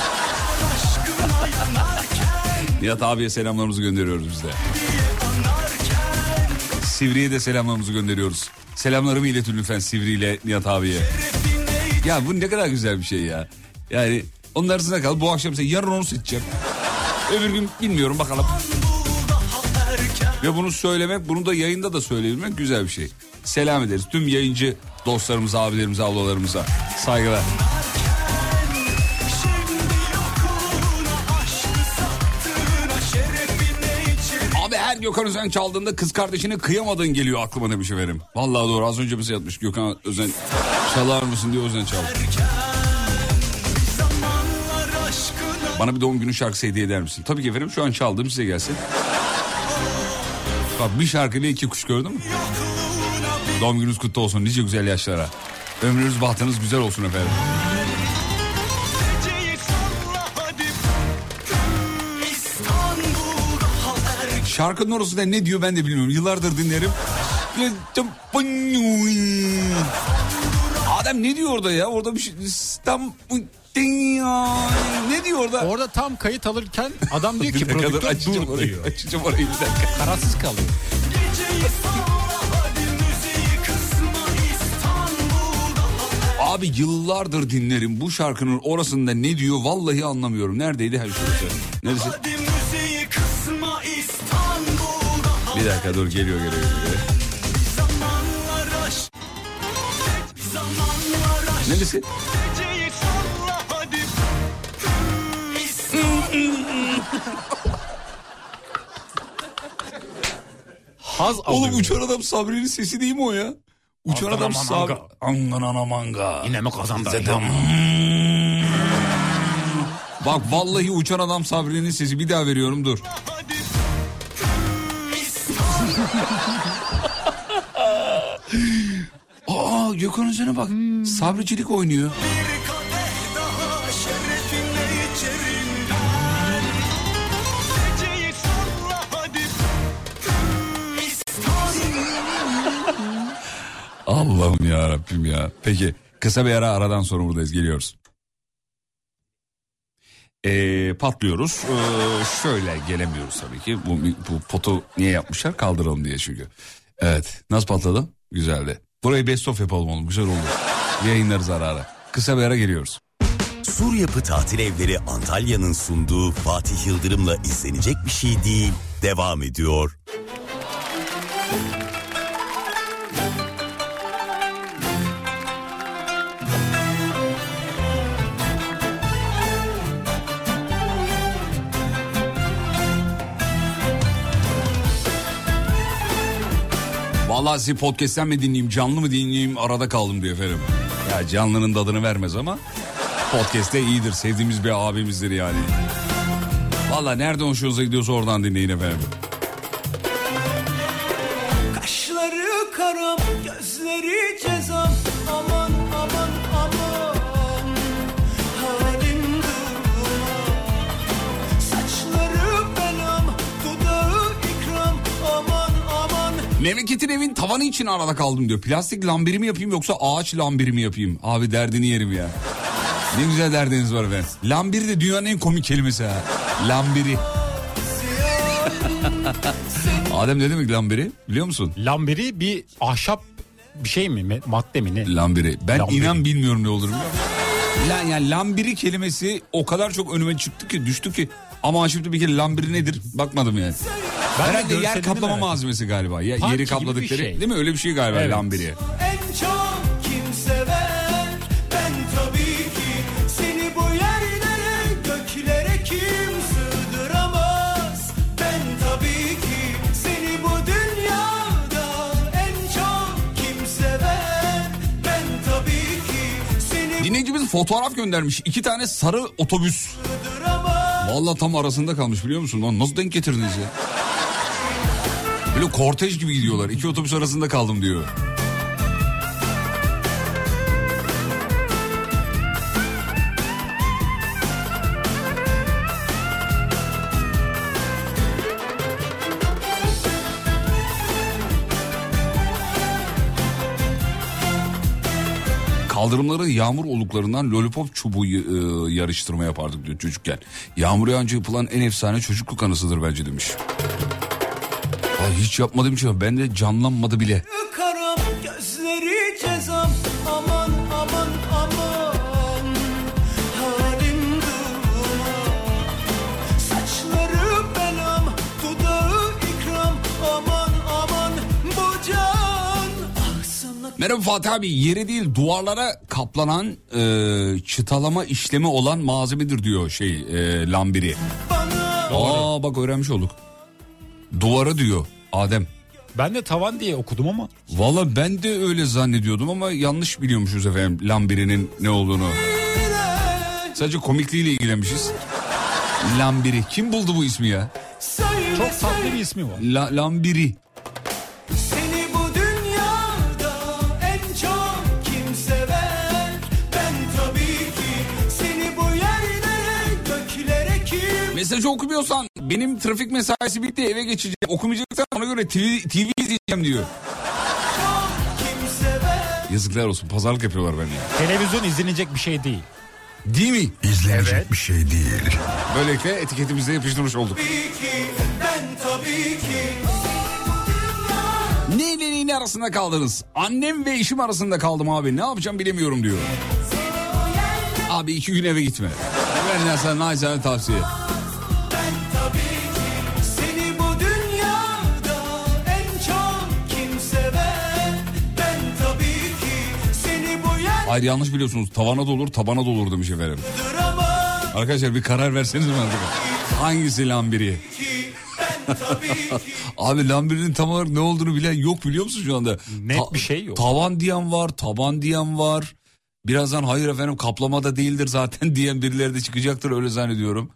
Nihat abiye selamlarımızı gönderiyoruz biz de. Sivri'ye de selamlarımızı gönderiyoruz. Selamlarımı iletin lütfen Sivri ile Nihat abiye. Ya bu ne kadar güzel bir şey ya. Yani onun arasında kal. Bu akşam sen yarın onu seçeceğim. Öbür gün bilmiyorum bakalım. Ve bunu söylemek, bunu da yayında da söyleyebilmek güzel bir şey. Selam ederiz tüm yayıncı dostlarımıza, abilerimize, ablalarımıza. Saygılar. Abi her Gökhan Özen çaldığında kız kardeşine kıyamadığın geliyor aklıma demiş efendim. Vallahi doğru az önce bize yatmış Gökhan Özen çalar mısın diye Özen çaldı. Bana bir doğum günü şarkısı hediye eder misin? Tabii ki efendim şu an çaldım size gelsin. Bak bir şarkıyla iki kuş gördün mü? Doğum gününüz kutlu olsun nice güzel yaşlara. Ömrünüz bahtınız güzel olsun efendim. Şarkının orasında ne diyor ben de bilmiyorum. Yıllardır dinlerim. Hadi Adem ne diyor orada ya? Orada bir şey... İstanbul... Ne diyor orada? Orada tam kayıt alırken adam diyor ki prodüktör dur orayı. diyor. Açacağım orayı bir dakika. Kararsız kalıyor. Abi yıllardır dinlerim bu şarkının orasında ne diyor vallahi anlamıyorum. Neredeydi her şurası? Neresi? Bir dakika dur geliyor geliyor geliyor. Neresi? Haz Oğlum alıyor. uçan adam Sabri'nin sesi değil mi o ya? Uçan adam manga. Anganana manga. Yine mi kazandı? Zaten- Bak vallahi uçan adam Sabri'nin sesi bir daha veriyorum dur. Aa Gökhan Özen'e bak. Sabricilik oynuyor. Bir Allah'ım ya Rabbim ya. Peki kısa bir ara aradan sonra buradayız geliyoruz. Ee, patlıyoruz. Ee, şöyle gelemiyoruz tabii ki. Bu, bu potu niye yapmışlar? Kaldıralım diye çünkü. Evet. Nasıl patladı? Güzeldi. Burayı best of yapalım oğlum. Güzel oldu. Yayınlarız ara ara. Kısa bir ara geliyoruz. Sur Yapı Tatil Evleri Antalya'nın sunduğu Fatih Yıldırım'la izlenecek bir şey değil. Devam ediyor. Vallahi sizi podcast'ten mi dinleyeyim, canlı mı dinleyeyim arada kaldım diyor efendim. Ya canlının tadını vermez ama podcast'te iyidir. Sevdiğimiz bir abimizdir yani. Vallahi nerede hoşunuza gidiyorsa oradan dinleyin efendim. Kaşları karam, gözleri cezam Memleketin evin tavanı için arada kaldım diyor. Plastik lambiri mi yapayım yoksa ağaç lambiri mi yapayım? Abi derdini yerim ya. Ne güzel derdiniz var efendim. Lambiri de dünyanın en komik kelimesi ha. Lambiri. Adem ne demek lambiri biliyor musun? Lamberi bir ahşap bir şey mi? Madde mi ne? Lambiri. Ben Lambiri. inan bilmiyorum ne olur musun? La, yani lambiri kelimesi o kadar çok önüme çıktı ki düştü ki. Ama şimdi bir kere lambiri nedir bakmadım yani. Ben de Herhalde yer kaplama ettim. malzemesi galiba. Ya, yeri kapladıkları şey. değil mi? Öyle bir şey galiba Evet. lambiri. En çok kim sever Ben tabii ki Seni bu yerlere göklere kim sığdıramaz Ben tabii ki Seni bu dünyada En çok kim sever Ben tabii ki Seni Dinleyicimiz fotoğraf göndermiş. İki tane sarı otobüs. sığdıramaz Vallahi tam arasında kalmış biliyor musun? Lan nasıl denk getirdiniz ya? Böyle kortej gibi gidiyorlar. İki otobüs arasında kaldım diyor. Kaldırımları yağmur oluklarından lollipop çubuğu e, yarıştırma yapardık diyor çocukken. Yağmur yağınca yapılan en efsane çocukluk anısıdır bence demiş. Ay hiç yapmadım hiç. Ben de canlanmadı bile. Merhaba Fatih abi yere değil duvarlara kaplanan e, çıtalama işlemi olan malzemedir diyor şey e, lambiri. Aa bak öğrenmiş olduk. Duvara diyor Adem. Ben de tavan diye okudum ama. Valla ben de öyle zannediyordum ama yanlış biliyormuşuz efendim lambirinin ne olduğunu. Sadece komikliğiyle ilgilenmişiz. Lambiri. Kim buldu bu ismi ya? Çok tatlı bir ismi var. La, lambiri. Mesajı okumuyorsan benim trafik mesaisi bitti eve geçeceğim. Okumayacaksan ona göre TV, TV izleyeceğim diyor. Yazıklar olsun pazarlık yapıyorlar benimle. Televizyon izlenecek bir şey değil. Değil mi? İzlenecek Evet. bir şey değil. Böylelikle etiketimize yapıştırmış olduk. Ben ki Neyle neyin arasında kaldınız? Annem ve eşim arasında kaldım abi. Ne yapacağım bilemiyorum diyor. Abi iki gün eve gitme. Benden sana naçizane tavsiye. Hayır yanlış biliyorsunuz. Tavana dolur tabana dolur demiş efendim. Arkadaşlar bir karar verseniz mi artık? Hangisi lambiri? Abi lambirinin tam olarak ne olduğunu bilen yok biliyor musun şu anda? Net bir şey yok. Tavan diyen var, taban diyen var. Birazdan hayır efendim kaplama da değildir zaten diyen birileri de çıkacaktır öyle zannediyorum.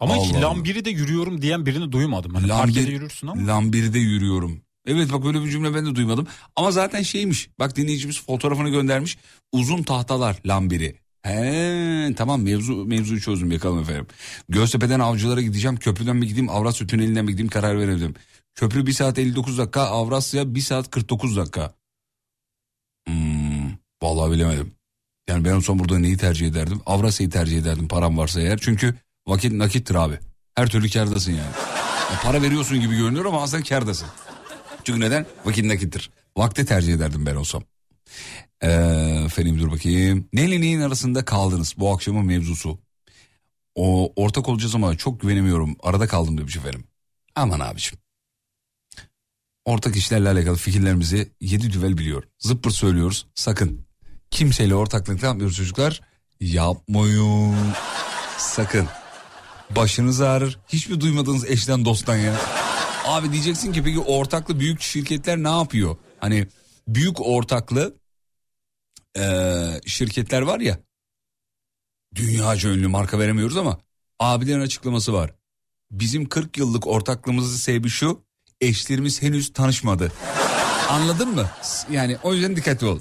Ama hiç Allah Allah. lambiri de yürüyorum diyen birini duymadım. Hani Lambir- parkede yürürsün ama. Lambirde yürüyorum. Evet bak öyle bir cümle ben de duymadım. Ama zaten şeymiş. Bak dinleyicimiz fotoğrafını göndermiş. Uzun tahtalar lambiri. He tamam mevzu mevzuyu çözdüm yakalım efendim. Göztepe'den avcılara gideceğim. Köprüden mi gideyim Avrasya Tüneli'nden mi gideyim karar veremedim. Köprü 1 saat 59 dakika Avrasya 1 saat 49 dakika. Hmm, vallahi bilemedim. Yani ben son burada neyi tercih ederdim? Avrasya'yı tercih ederdim param varsa eğer. Çünkü vakit nakittir abi. Her türlü kârdasın yani. Ya para veriyorsun gibi görünüyor ama aslında kârdasın. Çünkü neden? Vakit nakittir. Vakti tercih ederdim ben olsam. Ee, efendim dur bakayım. Neyle neyin arasında kaldınız bu akşamın mevzusu? O ortak olacağız ama çok güvenemiyorum. Arada kaldım demiş efendim. Aman abiciğim. Ortak işlerle alakalı fikirlerimizi yedi düvel biliyor. Zıppır söylüyoruz. Sakın. Kimseyle ortaklık yapmıyoruz çocuklar. Yapmayın. Sakın. Başınız ağrır. Hiç mi duymadığınız eşten dosttan ya? Abi diyeceksin ki peki ortaklı büyük şirketler ne yapıyor? Hani büyük ortaklı eee, şirketler var ya. Dünyaca ünlü marka veremiyoruz ama abilerin açıklaması var. Bizim 40 yıllık ortaklığımızın sebebi şu. Eşlerimiz henüz tanışmadı. Anladın mı? Yani o yüzden dikkatli ol.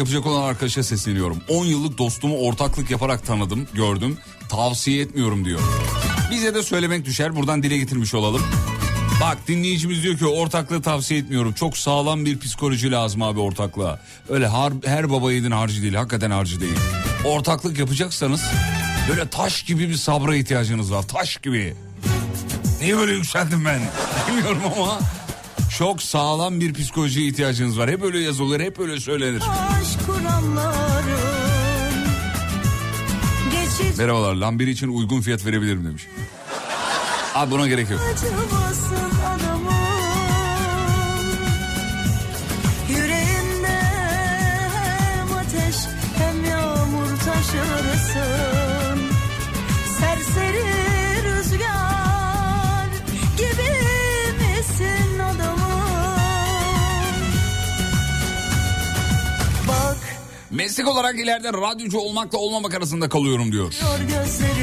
Yapacak olan arkadaşa sesleniyorum. 10 yıllık dostumu ortaklık yaparak tanıdım, gördüm. Tavsiye etmiyorum diyor. Bize de söylemek düşer. Buradan dile getirmiş olalım. Bak dinleyicimiz diyor ki ortaklığı tavsiye etmiyorum. Çok sağlam bir psikoloji lazım abi ortaklığa. Öyle har, her baba yiğidin harcı değil. Hakikaten harcı değil. Ortaklık yapacaksanız böyle taş gibi bir sabra ihtiyacınız var. Taş gibi. Niye böyle yükseldim ben? Bilmiyorum ama çok sağlam bir psikolojiye ihtiyacınız var. Hep öyle yazılır, hep öyle söylenir. Geçici Merhabalar, lambiri için uygun fiyat verebilirim demiş. Abi buna gerek yok. acımasın Meslek olarak ileride radyocu olmakla olmamak arasında kalıyorum diyor.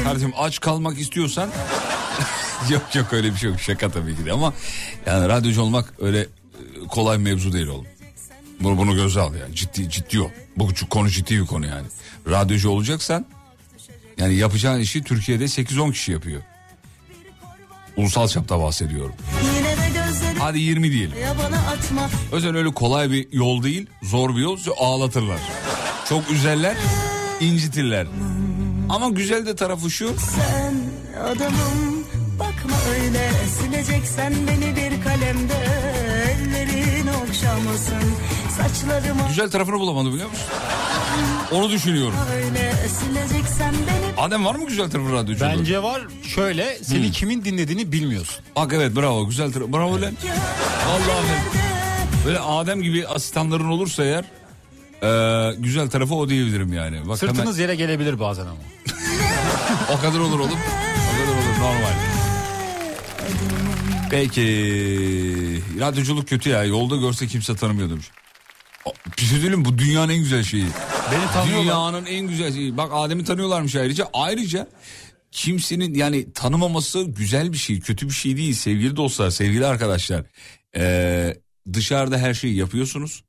Kardeşim aç kalmak istiyorsan yok yok öyle bir şey yok şaka tabii ki de ama yani radyocu olmak öyle e, kolay mevzu değil oğlum. Bunu, bunu göze al yani ciddi ciddi o. Bu konu ciddi bir konu yani. Radyocu olacaksan yani yapacağın işi Türkiye'de 8-10 kişi yapıyor. Ulusal çapta bahsediyorum. Hadi 20 diyelim. yüzden öyle kolay bir yol değil, zor bir yol. Ağlatırlar. Çok üzerler, incitirler. Ama güzel de tarafı şu. sen adamım bakma öyle sileceksen beni bir kalemde ellerin okşamasın saçlarıma Güzel tarafını bulamadım biliyor musun? Onu düşünüyorum. öyle sileceksen beni Adem var mı güzel tarafı radyoculuğu? Bence var şöyle seni kimin dinlediğini bilmiyorsun. Bak evet bravo güzel tarafı. Bravo lan. Vallahi böyle Adem gibi asistanların olursa eğer e, güzel tarafı o diyebilirim yani. Bak hemen- Sırtınız yere gelebilir bazen ama. O kadar olur oğlum. O kadar olur normal. Peki radyoculuk kötü ya yolda görse kimse tanımıyor demiş. Bir şey söyleyeyim bu dünyanın en güzel şeyi. Beni tanıyorlar. Dünyanın en güzel şeyi. Bak Adem'i tanıyorlarmış ayrıca. Ayrıca kimsenin yani tanımaması güzel bir şey kötü bir şey değil sevgili dostlar sevgili arkadaşlar. Ee, dışarıda her şeyi yapıyorsunuz.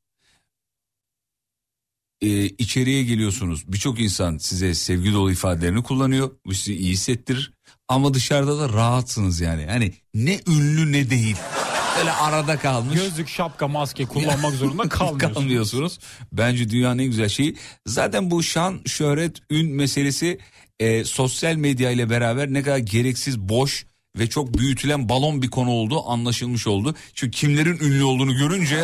Ee, içeriye geliyorsunuz. Birçok insan size sevgi dolu ifadelerini kullanıyor. Bu sizi iyi hissettirir. Ama dışarıda da rahatsınız yani. Hani ne ünlü ne değil. Öyle arada kalmış. Gözlük, şapka, maske kullanmak zorunda kalmıyorsun. kalmıyorsunuz. Bence dünyanın en güzel şeyi. Zaten bu şan, şöhret, ün meselesi e, sosyal medya ile beraber ne kadar gereksiz, boş ve çok büyütülen balon bir konu oldu anlaşılmış oldu. Çünkü kimlerin ünlü olduğunu görünce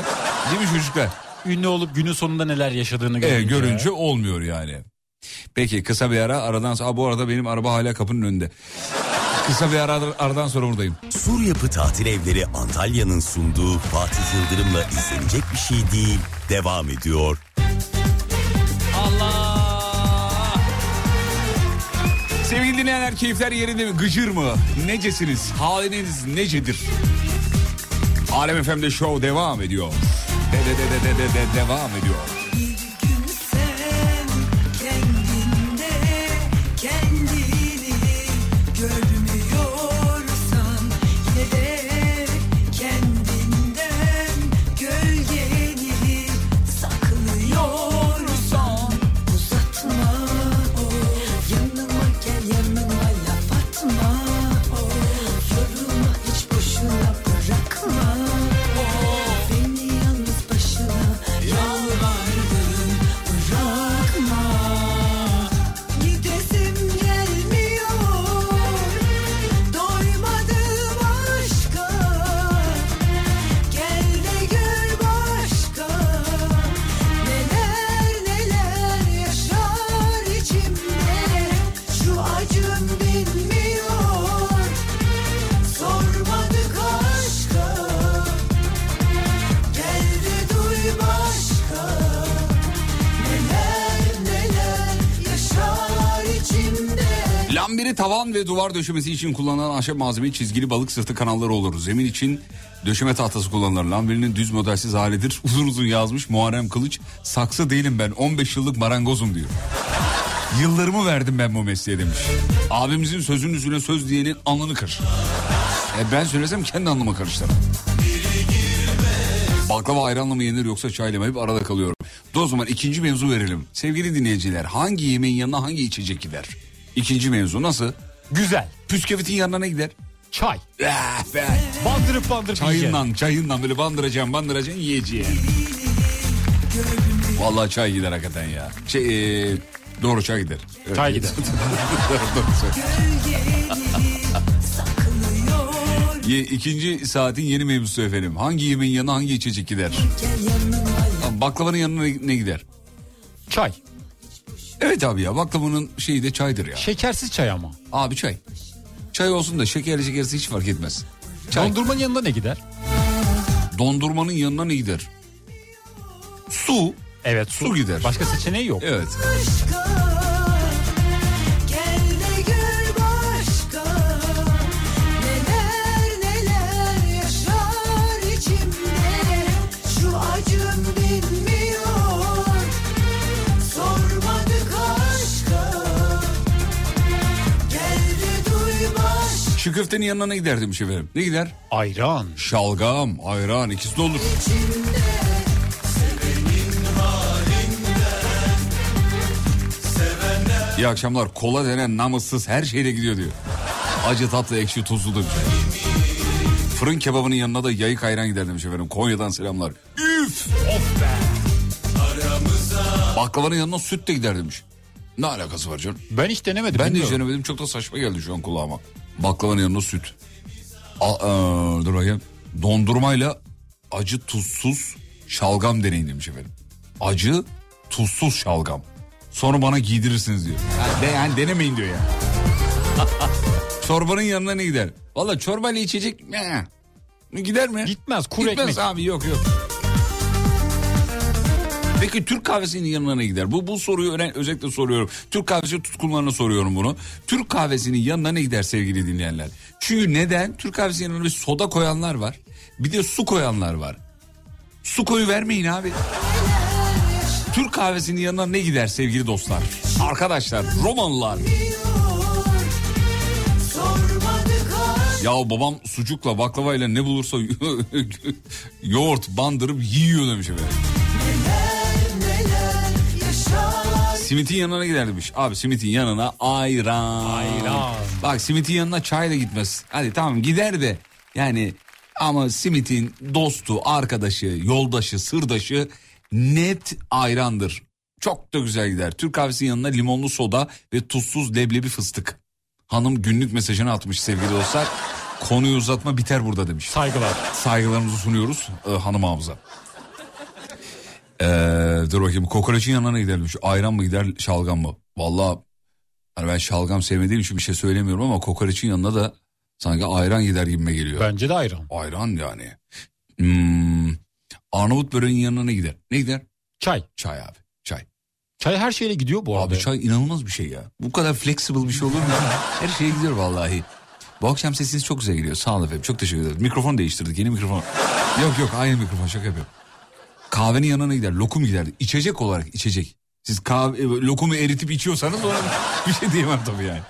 değil mi çocuklar? Ünlü olup günün sonunda neler yaşadığını görünce. E, görünce olmuyor yani. Peki kısa bir ara aradan sonra Aa, bu arada benim araba hala kapının önünde. Kısa bir ara, aradan sonra buradayım. Sur Yapı Tatil Evleri Antalya'nın sunduğu Fatih Yıldırım'la izlenecek bir şey değil. Devam ediyor. Allah! Sevgili dinleyenler keyifler yerinde mi? Gıcır mı? Necesiniz? Haliniz necedir? Alem FM'de show devam ediyor. De de de de de de, de devam ediyor. Ve duvar döşemesi için kullanılan ahşap malzeme çizgili balık sırtı kanalları olur. Zemin için döşeme tahtası kullanılır. Lambirinin düz modelsiz halidir. Uzun uzun yazmış Muharrem Kılıç. Saksı değilim ben 15 yıllık marangozum diyor. Yıllarımı verdim ben bu mesleğe demiş. Abimizin sözünün üstüne söz diyenin alnını kır. E ben söylesem kendi alnıma karıştırırım. Baklava ayranla mı yenir yoksa çayla mı? Hep arada kalıyorum. O zaman ikinci mevzu verelim. Sevgili dinleyiciler hangi yemeğin yanına hangi içecek gider? İkinci mevzu nasıl? Güzel. Püsküvitin yanına ne gider? Çay. Ah be. Bandırıp bandırıp. Çayından çayından böyle bandıracağım bandıracaksın yiyeceğim. Vallahi çay gider hakikaten ya. Şey, e, doğru çay gider. Evet. Çay gider. Ye, ikinci saatin yeni mevzusu efendim. Hangi yemeğin yanına hangi içecek gider? Baklavanın yanına ne gider? Çay. Evet abi ya baklavanın şeyi de çaydır ya. Şekersiz çay ama. Abi çay. Çay olsun da şekerli şekersiz hiç fark etmez. Çay. Dondurmanın yanında ne gider? Dondurmanın yanına ne gider? Su. Evet Su gider. Başka seçeneği yok. Evet. Köftenin yanına ne gider demiş efendim. Ne gider? Ayran. Şalgam, ayran ikisi de olur. İyi akşamlar. Kola denen namussuz her şeyle gidiyor diyor. Acı tatlı ekşi tuzlu demiş. Fırın kebabının yanına da yayık ayran gider demiş efendim. Konya'dan selamlar. Üf! Of be! Baklavanın yanına süt de gider demiş. Ne alakası var canım? Ben hiç denemedim. Ben de hiç bilmiyorum. denemedim. Çok da saçma geldi şu an kulağıma. Baklavanın yanına süt. A, aa, dur bakayım. Dondurmayla acı tuzsuz şalgam deneyin demiş efendim. Acı tuzsuz şalgam. Sonra bana giydirirsiniz diyor. Yani, de, yani denemeyin diyor ya. Çorbanın yanına ne gider? Valla çorbayla içecek ne? Gider mi? Gitmez, kuru Gitmez ekmek. abi yok yok. Peki Türk kahvesinin yanına ne gider? Bu bu soruyu öne- özellikle soruyorum. Türk kahvesi tutkunlarına soruyorum bunu. Türk kahvesinin yanına ne gider sevgili dinleyenler? Çünkü neden? Türk kahvesinin yanına bir soda koyanlar var. Bir de su koyanlar var. Su koyu vermeyin abi. Türk kahvesinin yanına ne gider sevgili dostlar? Arkadaşlar, Romalılar. Ya babam sucukla baklavayla ne bulursa yoğurt bandırıp yiyor demiş efendim. Simitin yanına gider demiş. Abi simitin yanına ayran. Ayran. Bak simitin yanına çay da gitmez. Hadi tamam gider de yani ama simitin dostu, arkadaşı, yoldaşı, sırdaşı net ayrandır. Çok da güzel gider. Türk kahvesinin yanına limonlu soda ve tuzsuz leblebi fıstık. Hanım günlük mesajını atmış sevgili dostlar. Konuyu uzatma biter burada demiş. Saygılar. Saygılarımızı sunuyoruz e, hanım ağamıza. Ee, dur bakayım kokoreçin yanına gider demiş. Ayran mı gider şalgam mı? Valla hani ben şalgam sevmediğim için bir şey söylemiyorum ama kokoreçin yanına da sanki ayran gider gibime geliyor. Bence de ayran. Ayran yani. Hmm, Arnavut böreğin yanına ne gider? Ne gider? Çay. Çay abi çay. Çay her şeyle gidiyor bu arada. Abi çay inanılmaz bir şey ya. Bu kadar flexible bir şey olur mu? Her şeye gidiyor vallahi. Bu akşam sesiniz çok güzel geliyor. Sağ olun efendim. Çok teşekkür ederim. Mikrofon değiştirdik. Yeni mikrofon. yok yok aynı mikrofon şaka yapıyorum. Kahvenin yanına gider. Lokum gider. İçecek olarak içecek. Siz kahve, e, lokumu eritip içiyorsanız ona bir şey diyemem tabii yani.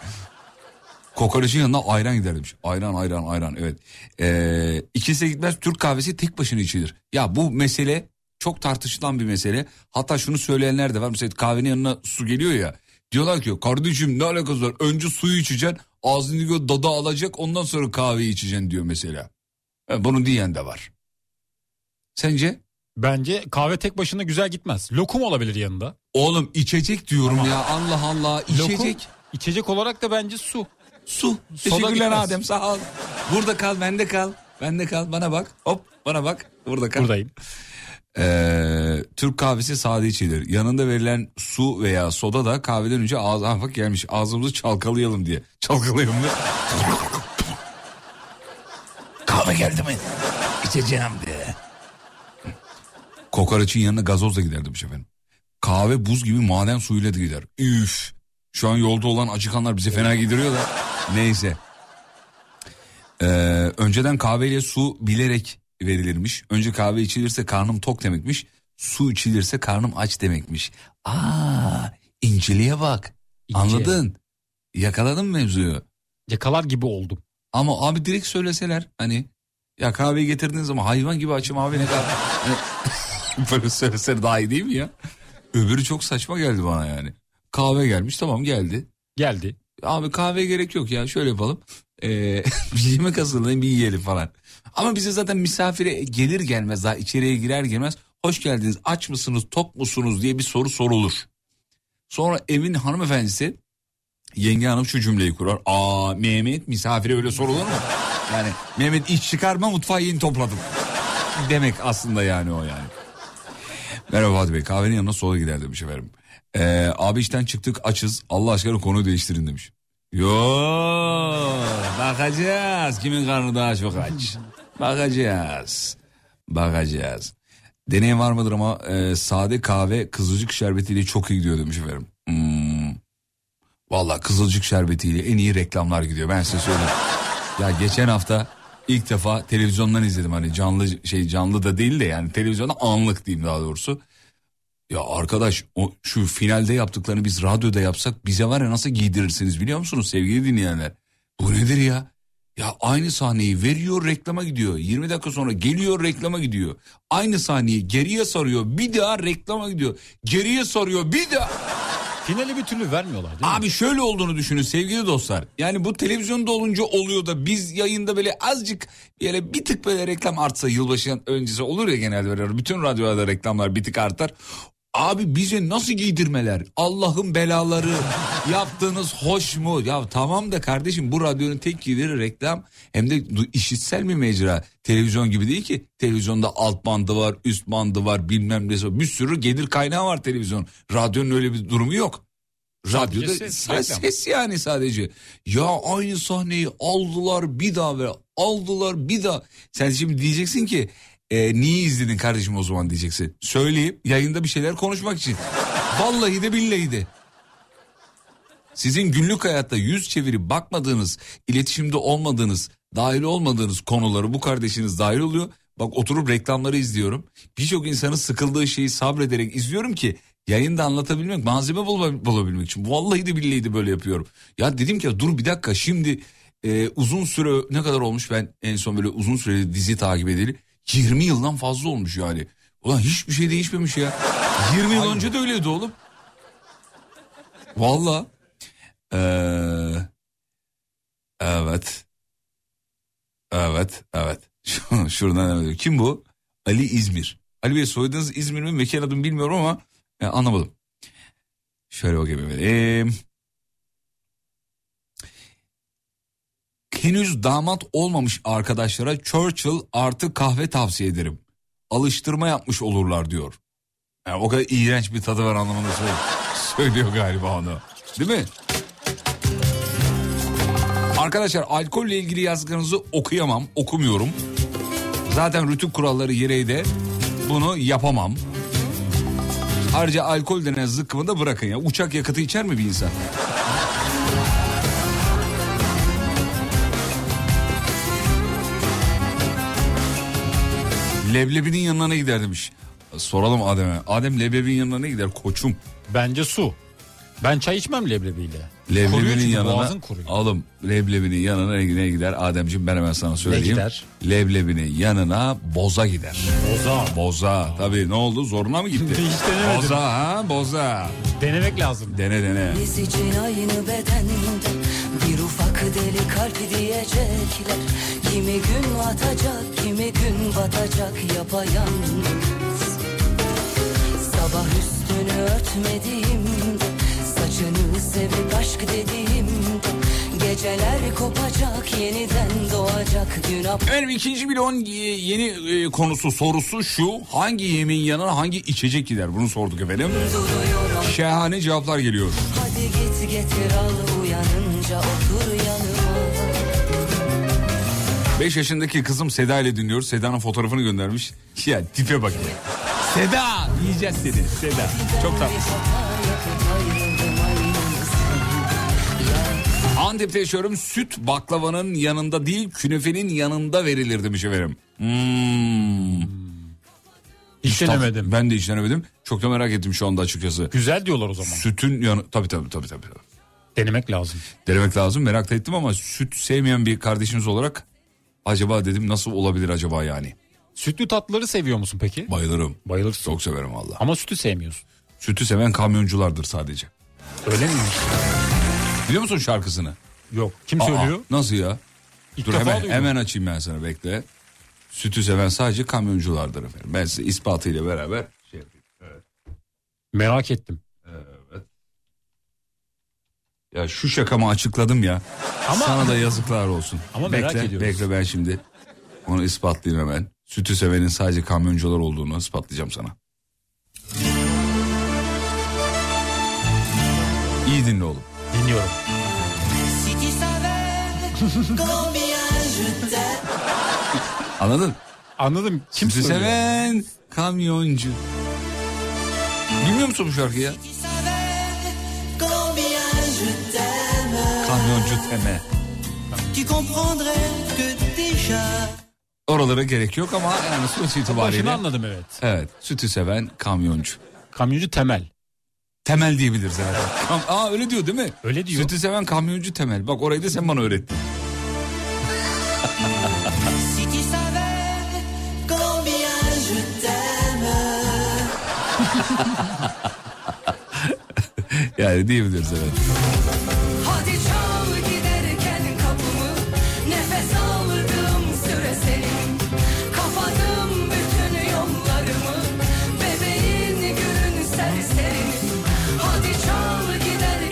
Kokoreçin yanına ayran gider. Ayran ayran ayran evet. Ee, ikisi de gitmez Türk kahvesi tek başına içilir. Ya bu mesele çok tartışılan bir mesele. Hatta şunu söyleyenler de var. Mesela kahvenin yanına su geliyor ya. Diyorlar ki kardeşim ne alakası var? Önce suyu içeceksin ağzını gö- dada alacak ondan sonra kahveyi içeceksin diyor mesela. Ha, bunu diyen de var. Sence? Bence kahve tek başına güzel gitmez. Lokum olabilir yanında. Oğlum içecek diyorum ya Allah Allah içecek. Lokum, içecek olarak da bence su. Su. Soda Teşekkürler gitmez. Adem sağ ol. Burada kal bende kal. Bende kal bana bak. Hop bana bak. Burada kal. Buradayım. Ee, Türk kahvesi sade içilir. Yanında verilen su veya soda da kahveden önce ağza bak gelmiş. Ağzımızı çalkalayalım diye. Çalkalayalım mı? Kahve geldi mi? İçeceğim diye. Kokoreçin yanına gazoz da gider demiş efendim. Kahve buz gibi maden suyuyla da gider. Üf. Şu an yolda olan acıkanlar bize fena gideriyor da. Neyse. Ee, önceden kahveyle su bilerek verilirmiş. Önce kahve içilirse karnım tok demekmiş. Su içilirse karnım aç demekmiş. Aa, inceliğe bak. İnce. Anladın? Yakaladın mı mevzuyu? Yakalar gibi oldum. Ama abi direkt söyleseler hani ya kahveyi getirdiğiniz zaman hayvan gibi açım abi ne kadar. Böyle söyleseler daha iyi değil mi ya? Öbürü çok saçma geldi bana yani. Kahve gelmiş tamam geldi. Geldi. Abi kahve gerek yok ya şöyle yapalım. Ee, bir yemek hazırlayın bir yiyelim falan. Ama bize zaten misafire gelir gelmez daha içeriye girer girmez hoş geldiniz aç mısınız tok musunuz diye bir soru sorulur. Sonra evin hanımefendisi yenge hanım şu cümleyi kurar. Aa Mehmet misafire öyle sorulur mu? Yani Mehmet iş çıkarma mutfağı yeni topladım. Demek aslında yani o yani. Merhaba Fatih Bey kahvenin yanına sola gider demiş efendim. Ee, abi işten çıktık açız Allah aşkına konuyu değiştirin demiş. Yo bakacağız kimin karnı daha çok aç. Bakacağız. Bakacağız. Deneyim var mıdır ama e, sade kahve kızılcık şerbetiyle çok iyi gidiyor demiş efendim. Hmm. Valla kızılcık şerbetiyle en iyi reklamlar gidiyor ben size söyleyeyim. ya geçen hafta ilk defa televizyondan izledim hani canlı şey canlı da değil de yani televizyonda anlık diyeyim daha doğrusu. Ya arkadaş o şu finalde yaptıklarını biz radyoda yapsak bize var ya nasıl giydirirsiniz biliyor musunuz sevgili dinleyenler? Bu nedir ya? Ya aynı sahneyi veriyor reklama gidiyor. 20 dakika sonra geliyor reklama gidiyor. Aynı sahneyi geriye sarıyor bir daha reklama gidiyor. Geriye sarıyor bir daha. Finali bir türlü vermiyorlar değil mi? Abi şöyle olduğunu düşünün sevgili dostlar. Yani bu televizyonda olunca oluyor da biz yayında böyle azıcık böyle bir tık böyle reklam artsa yılbaşı öncesi olur ya genelde böyle bütün radyolarda reklamlar bir tık artar. Abi bize nasıl giydirmeler? Allah'ın belaları yaptığınız hoş mu? Ya tamam da kardeşim bu radyonun tek gideri reklam hem de işitsel mi mecra? Televizyon gibi değil ki. Televizyonda alt bandı var, üst bandı var, bilmem ne var. Bir sürü gelir kaynağı var televizyon. Radyonun öyle bir durumu yok. Radyoda Sadece ses, ses yani sadece. Ya aynı sahneyi aldılar bir daha ve aldılar bir daha. Sen şimdi diyeceksin ki e, niye izledin kardeşim o zaman diyeceksin. Söyleyeyim yayında bir şeyler konuşmak için. Vallahi de billahi de. Sizin günlük hayatta yüz çevirip bakmadığınız, iletişimde olmadığınız, dahil olmadığınız konuları bu kardeşiniz dahil oluyor. Bak oturup reklamları izliyorum. Birçok insanın sıkıldığı şeyi sabrederek izliyorum ki yayında anlatabilmek, malzeme bula- bulabilmek için. Vallahi de billahi de böyle yapıyorum. Ya dedim ki dur bir dakika şimdi e, uzun süre ne kadar olmuş ben en son böyle uzun süreli dizi takip edeli. 20 yıldan fazla olmuş yani. Ulan hiçbir şey değişmemiş ya. 20 yıl önce de öyleydi oğlum. Vallahi. Ee, evet. Evet, evet. Şu- Şuradan evet. Kim bu? Ali İzmir. Ali Bey soyadınız İzmir mi? Mekan adını bilmiyorum ama e, anlamadım. Şöyle bakayım efendim. Henüz damat olmamış arkadaşlara Churchill artı kahve tavsiye ederim. Alıştırma yapmış olurlar diyor. Yani o kadar iğrenç bir tadı var anlamında söylüyor, galiba onu. Değil mi? Arkadaşlar alkolle ilgili yazdıklarınızı okuyamam, okumuyorum. Zaten rütük kuralları gereği de bunu yapamam. Ayrıca alkol denen zıkkımı da bırakın ya. Uçak yakıtı içer mi bir insan? Leblebinin yanına ne gider demiş. Soralım Adem'e. Adem leblebinin yanına ne gider koçum? Bence su. Ben çay içmem leblebiyle. Leblebinin yanına oğlum leblebinin yanına ne ne gider Ademciğim ben hemen sana söyleyeyim. gider? Leblebinin yanına boza gider. Boza. Boza tabii ne oldu zoruna mı gitti? Hiç denemedim. boza ha boza. Denemek lazım. Dene dene. Biz için aynı bedende deli kalp diyecekler Kimi gün atacak kimi gün batacak yapayalnız Sabah üstünü örtmediğimde saçını sevip aşk dediğimde Geceler kopacak yeniden doğacak gün ap Efendim ikinci milyon yeni e, konusu sorusu şu. Hangi yemeğin yanına hangi içecek gider? Bunu sorduk efendim. duruyorum Şahane cevaplar geliyor. Hadi git getir al uyanınca otur 5 yaşındaki kızım Seda ile dinliyoruz. Seda'nın fotoğrafını göndermiş. Ya tipe bak. Seda yiyeceğiz seni. Seda. Çok tatlı. Antep'te yaşıyorum. Süt baklavanın yanında değil künefenin yanında verilir demiş efendim. Hmm. Hiç denemedim. Ben de hiç denemedim. Çok da merak ettim şu anda açıkçası. Güzel diyorlar o zaman. Sütün yanı... Tabii tabii tabii tabii. Denemek lazım. Denemek lazım merak da ettim ama süt sevmeyen bir kardeşiniz olarak acaba dedim nasıl olabilir acaba yani. Sütlü tatlıları seviyor musun peki? Bayılırım. Bayılırsın. Çok severim valla. Ama sütü sevmiyorsun. Sütü seven kamyonculardır sadece. Öyle miymiş? Biliyor musun şarkısını? Yok. Kim Aa, söylüyor? nasıl ya? İlk Dur hemen, duydum. hemen açayım ben sana bekle. Sütü seven sadece kamyonculardır efendim. Ben size ispatıyla beraber şey yapayım. Merak ettim. Ya şu şakamı açıkladım ya. Ama- Sana da yazıklar olsun. Ama merak bekle, ediyoruz. Bekle ben şimdi onu ispatlayayım hemen. Sütü sevenin sadece kamyoncular olduğunu ispatlayacağım sana. İyi dinle oğlum. Dinliyorum. Anladın? Anladım. Kim Sütü seven kamyoncu. Bilmiyor musun bu şarkıyı ya? Cüteme. Oralara gerek yok ama yani sonuç itibariyle. Başını anladım evet. Evet sütü seven kamyoncu. Kamyoncu temel. Temel diyebiliriz herhalde. Aa öyle diyor değil mi? Öyle diyor. Sütü seven kamyoncu temel. Bak orayı da sen bana öğrettin. yani diyebiliriz evet.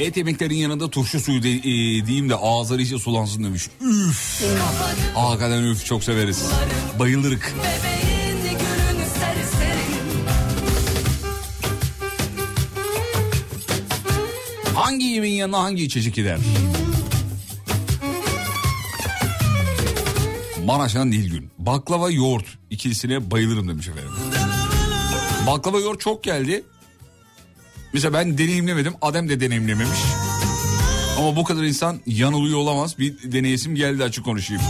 Et yemeklerin yanında turşu suyu de, e, diyeyim de ağızları iyice sulansın demiş. Üf. Hakikaten üf çok severiz. Bayılırık. Hangi yemeğin yanına hangi içecek gider? Maraş'tan Nilgün. Baklava yoğurt ikilisine bayılırım demiş efendim. Baklava yoğurt çok geldi. Mesela ben deneyimlemedim. Adem de deneyimlememiş. Ama bu kadar insan yanılıyor olamaz. Bir deneyesim geldi açık konuşayım.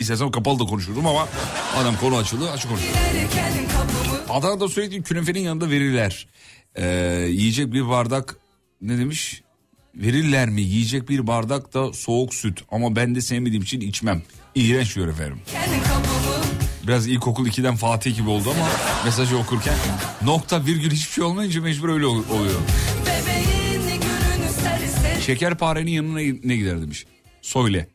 İstersem kapalı da konuşurum ama adam konu açıldı açık kapımı Adana'da sürekli künefenin yanında verirler. Ee, yiyecek bir bardak ne demiş? Verirler mi? Yiyecek bir bardak da soğuk süt. Ama ben de sevmediğim için içmem. İğrenç diyor efendim. kapımı Biraz ilkokul 2'den Fatih gibi oldu ama mesajı okurken nokta virgül hiçbir şey olmayınca mecbur öyle ol- oluyor. Şekerparenin yanına ne gider demiş. Söyle.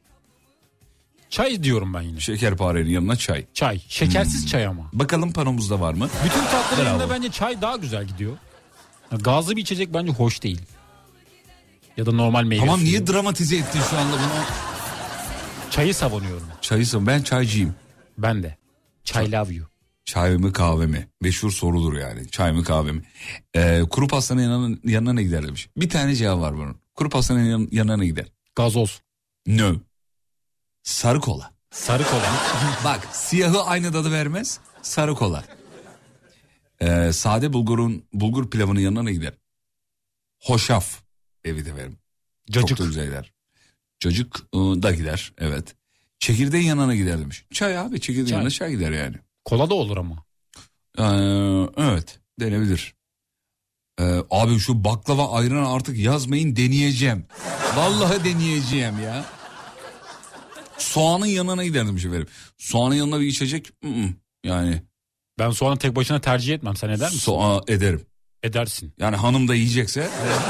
Çay diyorum ben yine. Şekerparenin yanına çay. Çay. Şekersiz çay ama. Bakalım panomuzda var mı? Bütün tatlıların yanında bence çay daha güzel gidiyor. Gazlı bir içecek bence hoş değil. Ya da normal meyve Tamam suyu. niye dramatize ettin şu anda bunu? Çayı savunuyorum. Çayısın ben çaycıyım. Ben de. Çay love you. Çay mı kahve mi? Meşhur sorulur yani. Çay mı kahve mi? Ee, kuru pastanın yanına, yanına ne gider demiş. Bir tane cevap var bunun. Kuru pastanın yan- yanına ne gider? Gazoz. No. Sarı kola. Sarı kola. Bak siyahı aynı tadı vermez. Sarı kola. Ee, sade bulgurun bulgur pilavının yanına ne gider? Hoşaf. Evet efendim. Cacık. Çok da güzel gider. Cacık ıı, da gider evet. Çekirdeğin yanına gider demiş. Çay abi çekirdeğin Çay. yanına çay gider yani. Kola da olur ama. Ee, evet denebilir. Ee, abi şu baklava ayran artık yazmayın deneyeceğim. Vallahi deneyeceğim ya. Soğanın yanına giderdim efendim. Soğanın yanına bir içecek yani Ben soğanı tek başına tercih etmem. Sen eder misin? soğa ederim. Edersin. Yani hanım da yiyecekse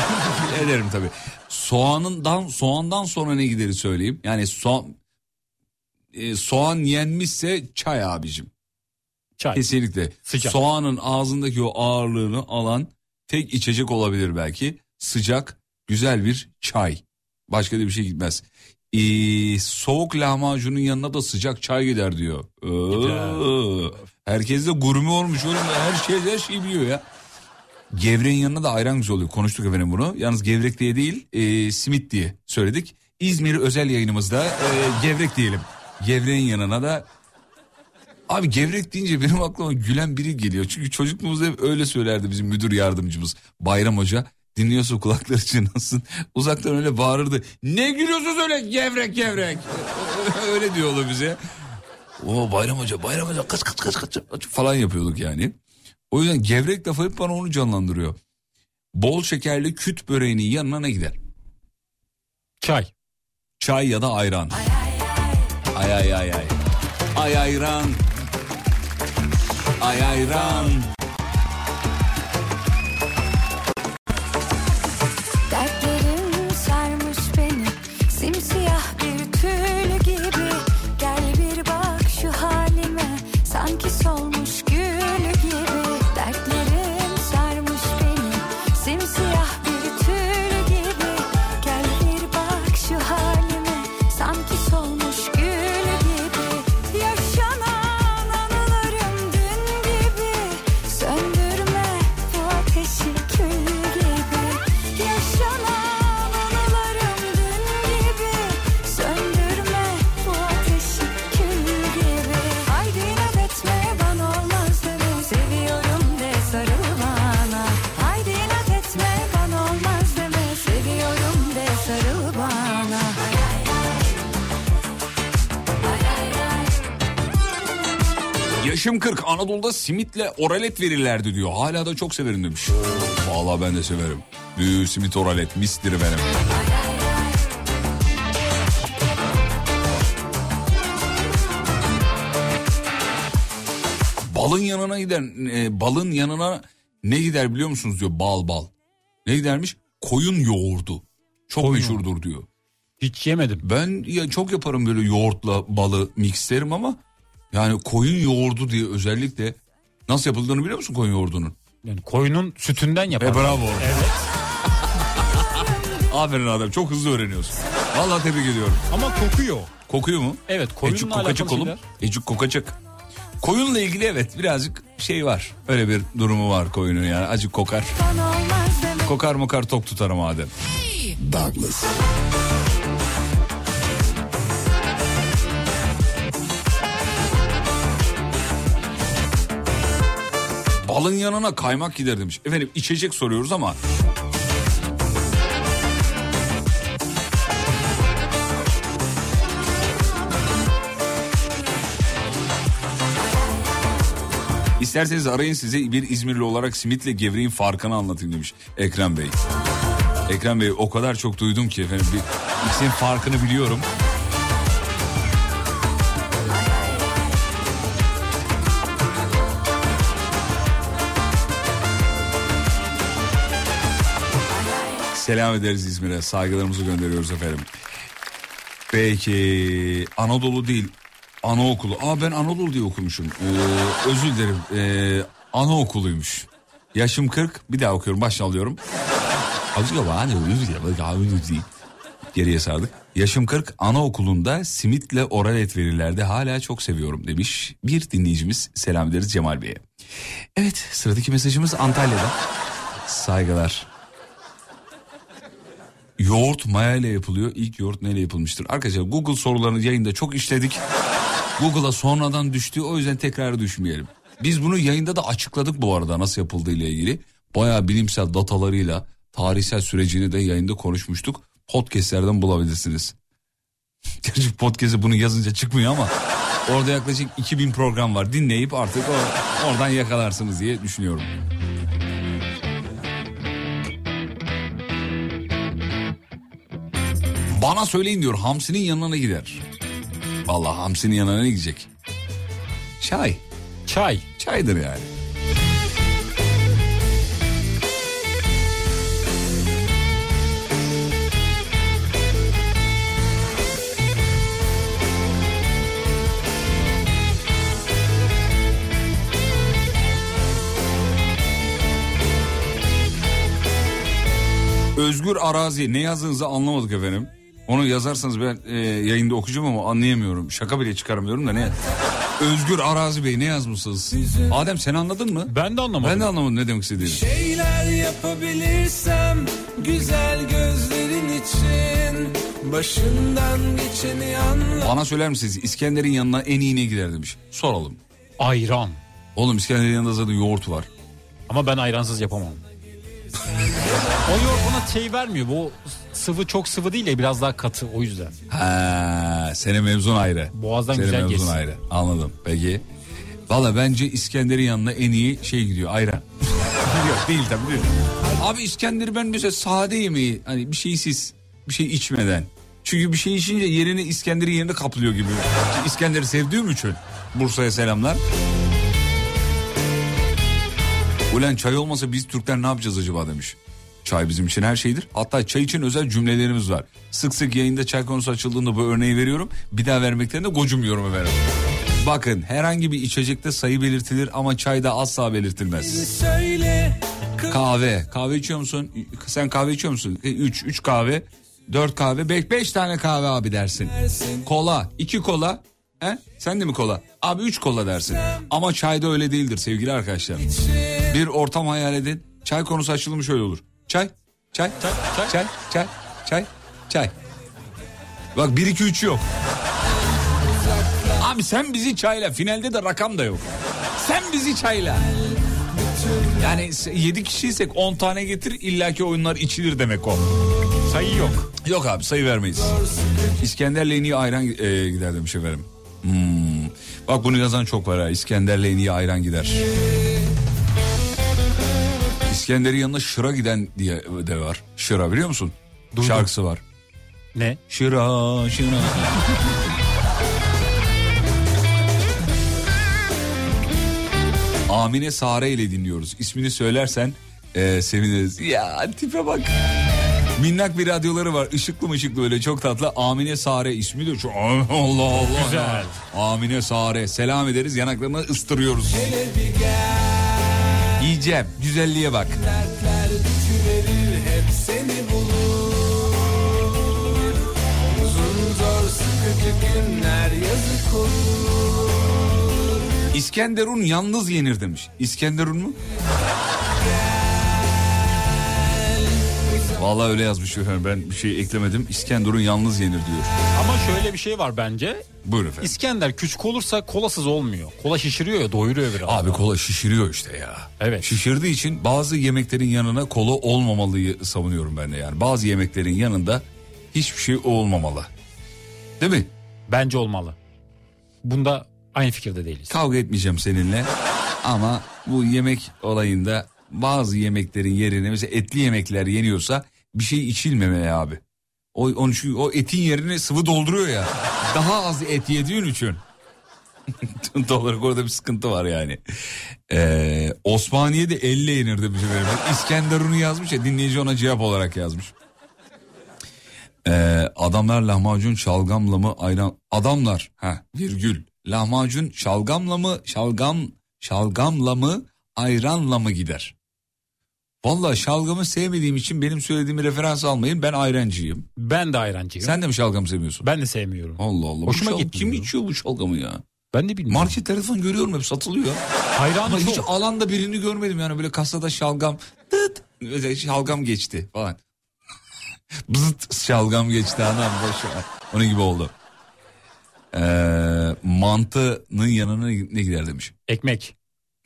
ederim tabii. Soğanından soğandan sonra ne gideri söyleyeyim. Yani soğan e, soğan yenmişse çay abicim. Çay. Kesinlikle. Sıcak. Soğanın ağzındaki o ağırlığını alan tek içecek olabilir belki. Sıcak, güzel bir çay. Başka da bir şey gitmez. Ee, soğuk lahmacunun yanına da sıcak çay gider diyor. Ee, herkes de gurme olmuş oğlum. Her şey her şey biliyor ya. Gevreğin yanına da ayran güzel oluyor. Konuştuk efendim bunu. Yalnız gevrek diye değil, e, simit diye söyledik. İzmir özel yayınımızda e, gevrek diyelim. Gevreğin yanına da Abi gevrek deyince benim aklıma gülen biri geliyor. Çünkü çocukluğumuzda hep öyle söylerdi bizim müdür yardımcımız Bayram Hoca. Dinliyorsa kulakları çınlasın. Uzaktan öyle bağırırdı. Ne gülüyorsunuz öyle gevrek gevrek. öyle diyordu bize. O Bayram Hoca Bayram Hoca kaç kaç kaç kaç falan yapıyorduk yani. O yüzden gevrek lafı hep bana onu canlandırıyor. Bol şekerli küt böreğinin yanına ne gider? Çay. Çay ya da ayran. Ay ay ay ay. Ay ayran. Ay ayran. Yaşım 40 Anadolu'da simitle oralet verirlerdi diyor. Hala da çok severim demiş. Vallahi ben de severim. Büyü simit oralet mistir benim. Balın yanına gider. e, balın yanına ne gider biliyor musunuz diyor. Bal bal. Ne gidermiş? Koyun yoğurdu. Çok Koyun meşhurdur diyor. Hiç yemedim. Ben ya çok yaparım böyle yoğurtla balı mixlerim ama yani koyun yoğurdu diye özellikle nasıl yapıldığını biliyor musun koyun yoğurdunun? Yani koyunun sütünden yapar. E bravo. Evet. Aferin adam çok hızlı öğreniyorsun. Vallahi tebrik ediyorum. Ama kokuyor. Kokuyor mu? Evet koyunla Ecuk kokacık oğlum. şeyler. Ecuk kokacık. Koyunla ilgili evet birazcık şey var. Öyle bir durumu var koyunun yani. Acık kokar. Kokar mokar tok tutar ama Adem. Douglas. Balın yanına kaymak gider demiş. Efendim içecek soruyoruz ama İsterseniz arayın size bir İzmirli olarak simitle gevreğin farkını anlatayım demiş Ekrem Bey. Ekrem Bey o kadar çok duydum ki efendim bir ikisinin farkını biliyorum. Selam ederiz İzmir'e. Saygılarımızı gönderiyoruz efendim. Peki Anadolu değil anaokulu. Aa ben Anadolu diye okumuşum. Ee, özür dilerim. Ee, anaokuluymuş. Yaşım 40. Bir daha okuyorum. Baştan alıyorum. Geriye sardık. Yaşım 40 anaokulunda simitle oral et verirlerdi. Hala çok seviyorum demiş. Bir dinleyicimiz selam ederiz Cemal Bey'e. Evet sıradaki mesajımız Antalya'da. Saygılar. Yoğurt maya ile yapılıyor. İlk yoğurt neyle yapılmıştır? Arkadaşlar Google sorularını yayında çok işledik. Google'a sonradan düştü o yüzden tekrar düşmeyelim. Biz bunu yayında da açıkladık bu arada nasıl yapıldığı ile ilgili. Bayağı bilimsel datalarıyla tarihsel sürecini de yayında konuşmuştuk. Podcast'lerden bulabilirsiniz. Gerçi podcast'e bunu yazınca çıkmıyor ama orada yaklaşık 2000 program var. Dinleyip artık o- oradan yakalarsınız diye düşünüyorum. Bana söyleyin diyor hamsinin yanına gider? Vallahi hamsinin yanına ne gidecek? Çay. Çay. Çaydır yani. Özgür Arazi ne yazdığınızı anlamadık efendim. Onu yazarsanız ben e, yayında okuyacağım ama anlayamıyorum. Şaka bile çıkaramıyorum da ne? Özgür Arazi Bey ne yazmışsınız? Adem sen anladın mı? Ben de anlamadım. Ben de anlamadım ne demek istediğini. Şeyler yapabilirsem güzel gözlerin için başından geçeni anla. Bana söyler misiniz İskender'in yanına en iyi ne gider demiş. Soralım. Ayran. Oğlum İskender'in yanında zaten yoğurt var. Ama ben ayransız yapamam. o yoğurt bana şey vermiyor. Bu sıvı çok sıvı değil ya biraz daha katı o yüzden. Ha, senin mevzun ayrı. Boğazdan senin güzel mevzun geçsin. ayrı. Anladım. Peki. Valla bence İskender'in yanına en iyi şey gidiyor ayran. Yok değil tabii değil. Abi İskender'i ben mesela sade yemeği hani bir şeysiz bir şey içmeden. Çünkü bir şey içince yerini İskender'in yerine kaplıyor gibi. İskender'i sevdiğim için Bursa'ya selamlar. Ulan çay olmasa biz Türkler ne yapacağız acaba demiş. Çay bizim için her şeydir. Hatta çay için özel cümlelerimiz var. Sık sık yayında çay konusu açıldığında bu örneği veriyorum. Bir daha vermekten de gocunmuyorum efendim. Bakın herhangi bir içecekte sayı belirtilir ama çayda asla belirtilmez. Söyle Kahve. Kahve içiyor musun? Sen kahve içiyor musun? 3 3 kahve, 4 kahve, 5 5 tane kahve abi dersin. Kola, 2 kola. He? Sen de mi kola? Abi 3 kola dersin. Ama çayda öyle değildir sevgili arkadaşlar. Bir ortam hayal edin. Çay konusu açılımı şöyle olur. Çay, çay, çay, çay, çay, çay, çay, çay. Bak 1 2 3 yok. Abi sen bizi çayla. Finalde de rakam da yok. Sen bizi çayla. Yani 7 kişiysek 10 tane getir illaki oyunlar içilir demek o. Sayı yok. Yok abi sayı vermeyiz. İskender'le en iyi ayran e, gider demiş efendim. Hmm. Bak bunu yazan çok var ha. İskender'le en iyi ayran gider. İskender'in yanına şıra giden diye de var. Şıra biliyor musun? Şarkısı var. Ne? Şıra şıra. Amine Sare ile dinliyoruz. İsmini söylersen Ee, seviniriz. Ya tipe bak. Minnak bir radyoları var. Işıklı mışıklı böyle çok tatlı. Amine Sare ismi de çok... Allah Allah. Güzel. Amine Sare. Selam ederiz. Yanaklarını ıstırıyoruz. Yiyeceğim. Güzelliğe bak. Dertler düşüverir hep seni bulur Uzun zor sıkıcı günler yazık olur İskenderun yalnız yenir demiş. İskenderun mu? Vallahi öyle yazmış efendim. Ben bir şey eklemedim. İskenderun yalnız yenir diyor. Ama şöyle bir şey var bence. Buyurun efendim. İskender küçük olursa kolasız olmuyor. Kola şişiriyor ya doyuruyor biraz. Abi kola şişiriyor işte ya. Evet. Şişirdiği için bazı yemeklerin yanına kola olmamalıyı savunuyorum ben de yani. Bazı yemeklerin yanında hiçbir şey olmamalı. Değil mi? Bence olmalı. Bunda aynı fikirde değiliz. Kavga etmeyeceğim seninle. Ama bu yemek olayında bazı yemeklerin yerine mesela etli yemekler yeniyorsa bir şey içilmemeli abi. O, onun için o etin yerine sıvı dolduruyor ya. Daha az et yediğin için. Doğal olarak orada bir sıkıntı var yani. Ee, Osmaniye'de elle yenir demiş efendim. İskenderun'u yazmış ya dinleyici ona cevap olarak yazmış. Ee, adamlar lahmacun şalgamla mı ayran adamlar ha virgül lahmacun şalgamla mı şalgam şalgamla mı ayranla mı gider? Vallahi şalgamı sevmediğim için benim söylediğimi referans almayın ben ayrancıyım. Ben de ayrancıyım. Sen de mi şalgam sevmiyorsun? Ben de sevmiyorum. Allah Allah. Hoşuma şal- gitmiyor. Kim içiyor bu şalgamı ya? Ben de bilmiyorum. Marketlerde falan görüyorum hep satılıyor. Hayranı Ama hiç çok. alanda birini görmedim yani böyle kasada şalgam tıt şalgam geçti falan. Bızıt şalgam geçti anam boş ver. Onun gibi oldu. Ee, mantının yanına ne gider demiş. Ekmek.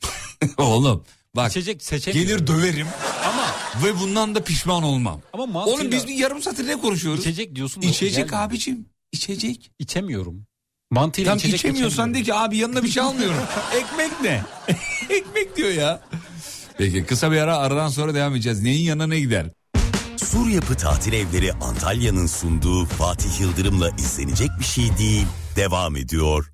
Oğlum bak İçecek seçemiyorum. gelir döverim Ama ve bundan da pişman olmam. ama mantıyla Oğlum biz bir yarım saattir ne konuşuyoruz? içecek diyorsun. da İçecek gelmiyor. abicim. içecek. İçemiyorum. Mantıyla Tam içecek içemiyorsan de ki abi yanına bir şey almıyorum. Ekmek ne? Ekmek diyor ya. Peki kısa bir ara aradan sonra devam edeceğiz. Neyin yanına ne gider? Sur Yapı Tatil Evleri Antalya'nın sunduğu Fatih Yıldırım'la izlenecek bir şey değil. Devam ediyor.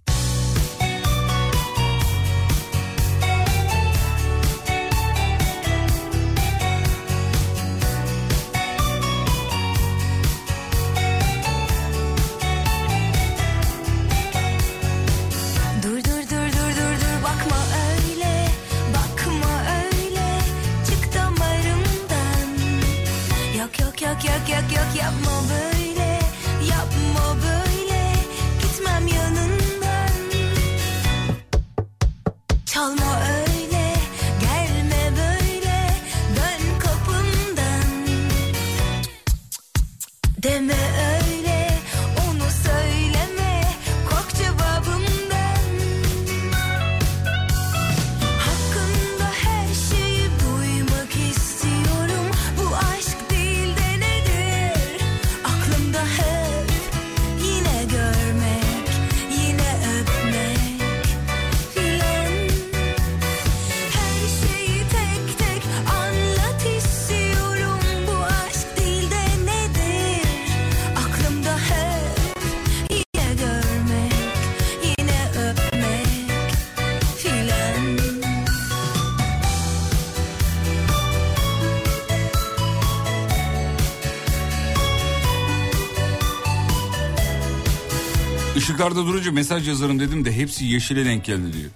Işıklarda durunca mesaj yazarım dedim de hepsi yeşile denk geldi diyor.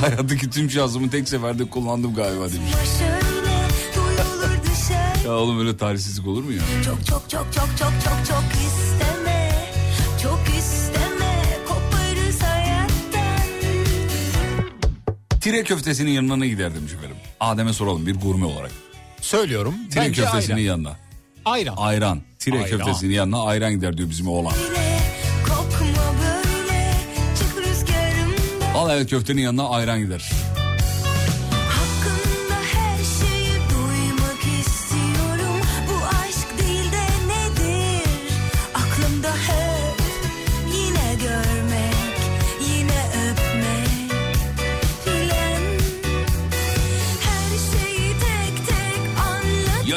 Hayattaki tüm şansımı tek seferde kullandım galiba demiş. Ya oğlum öyle talihsizlik olur mu ya? Çok çok çok çok çok çok çok isteme Çok isteme koparız hayattan Tire köftesinin yanına ne gider demiş efendim. Adem'e soralım bir gurme olarak. Söylüyorum. Tire Bence köftesinin ayran. yanına. Ayran. Ayran. Tire Ayran. köftesinin yanına ayran gider diyor bizim oğlan. Al evet köftenin yanına ayran gider.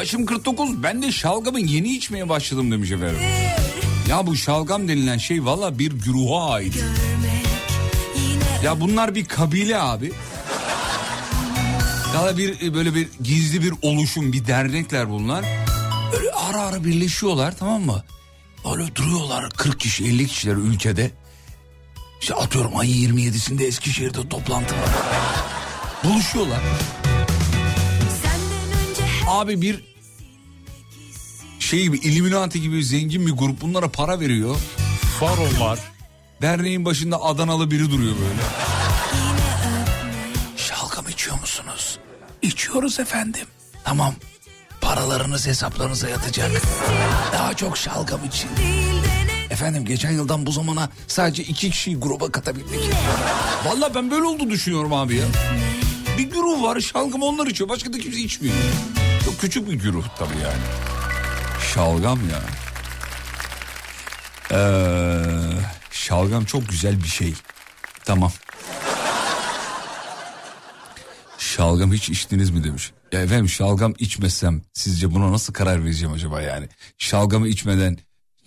Yaşım 49 ben de şalgamı yeni içmeye başladım demiş efendim. Ya bu şalgam denilen şey valla bir güruha ait. Ya bunlar bir kabile abi. Ya bir e, böyle bir gizli bir oluşum, bir dernekler bunlar. Böyle ara ara birleşiyorlar tamam mı? Böyle duruyorlar 40 kişi 50 kişiler ülkede. İşte atıyorum ayın 27'sinde Eskişehir'de toplantı var. Buluşuyorlar. Abi bir şey gibi Illuminati gibi zengin bir grup bunlara para veriyor. Baron var. Derneğin başında Adanalı biri duruyor böyle. Şalgam içiyor musunuz? İçiyoruz efendim. Tamam. Paralarınız hesaplarınıza yatacak. Daha çok şalgam için. Efendim geçen yıldan bu zamana sadece iki kişiyi gruba katabildik. Vallahi ben böyle oldu düşünüyorum abi ya. Bir güruh var şalgam onlar içiyor. Başka da kimse içmiyor. Çok küçük bir güruh tabii yani. Şalgam ya. Ee, şalgam çok güzel bir şey. Tamam. Şalgam hiç içtiniz mi demiş. Ya efendim şalgam içmesem sizce buna nasıl karar vereceğim acaba yani? Şalgamı içmeden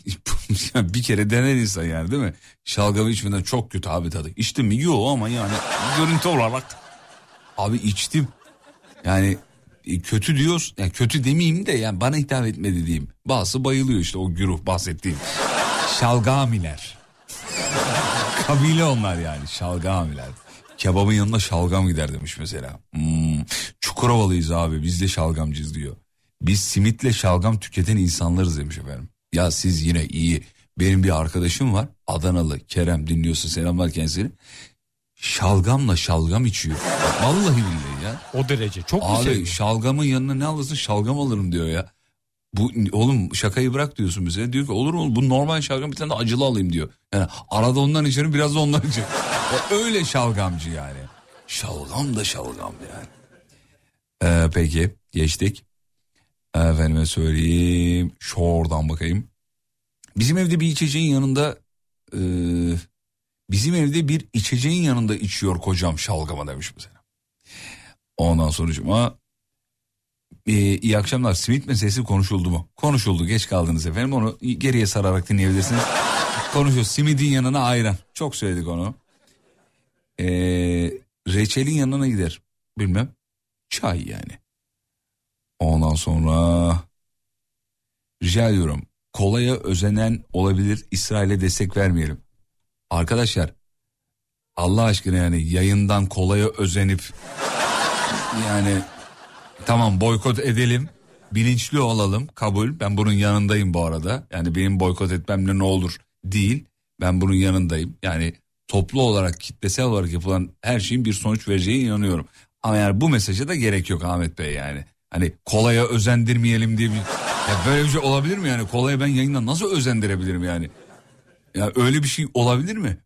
bir kere dener insan yani değil mi? Şalgamı içmeden çok kötü abi tadı. İçtim mi? Yok ama yani görüntü olarak. Abi içtim. Yani kötü diyoruz. Yani kötü demeyeyim de yani bana hitap etmedi diyeyim. Bazısı bayılıyor işte o güruh bahsettiğim. Şalgamiler. Kabile onlar yani şalgamiler. Kebabın yanına şalgam gider demiş mesela. Hmm. Çukurovalıyız abi biz de şalgamcıyız diyor. Biz simitle şalgam tüketen insanlarız demiş efendim. Ya siz yine iyi. Benim bir arkadaşım var Adanalı Kerem dinliyorsun selamlar kendisine. Şalgamla şalgam içiyor. Vallahi billahi ya. O derece. Çok mu Abi seviyor? şalgamın yanına ne alırsın şalgam alırım diyor ya. Bu oğlum şakayı bırak diyorsun bize. Diyor ki olur mu bu normal şalgam bir tane de acılı alayım diyor. Yani arada ondan içerim biraz da ondan içerim. Ya öyle şalgamcı yani. Şalgam da şalgam yani. Ee, peki geçtik. Efendime söyleyeyim. Şu oradan bakayım. Bizim evde bir içeceğin yanında e, bizim evde bir içeceğin yanında içiyor kocam şalgama demiş mesela. Ondan sonucuma e, iyi akşamlar simit meselesi konuşuldu mu? Konuşuldu geç kaldınız efendim onu geriye sararak dinleyebilirsiniz. Konuşuyor simidin yanına ayran çok söyledik onu. E, reçelin yanına gider bilmem çay yani. Ondan sonra rica ediyorum kolaya özenen olabilir İsrail'e destek vermeyelim. Arkadaşlar Allah aşkına yani yayından kolaya özenip yani tamam boykot edelim bilinçli olalım kabul. Ben bunun yanındayım bu arada. Yani benim boykot etmemle ne olur değil. Ben bunun yanındayım. Yani toplu olarak kitlesel olarak yapılan her şeyin bir sonuç vereceğine inanıyorum. Ama yani bu mesaja da gerek yok Ahmet Bey yani. Hani kolaya özendirmeyelim diye bir ya böyle bir şey olabilir mi yani? Kolaya ben yayından nasıl özendirebilirim yani ya öyle bir şey olabilir mi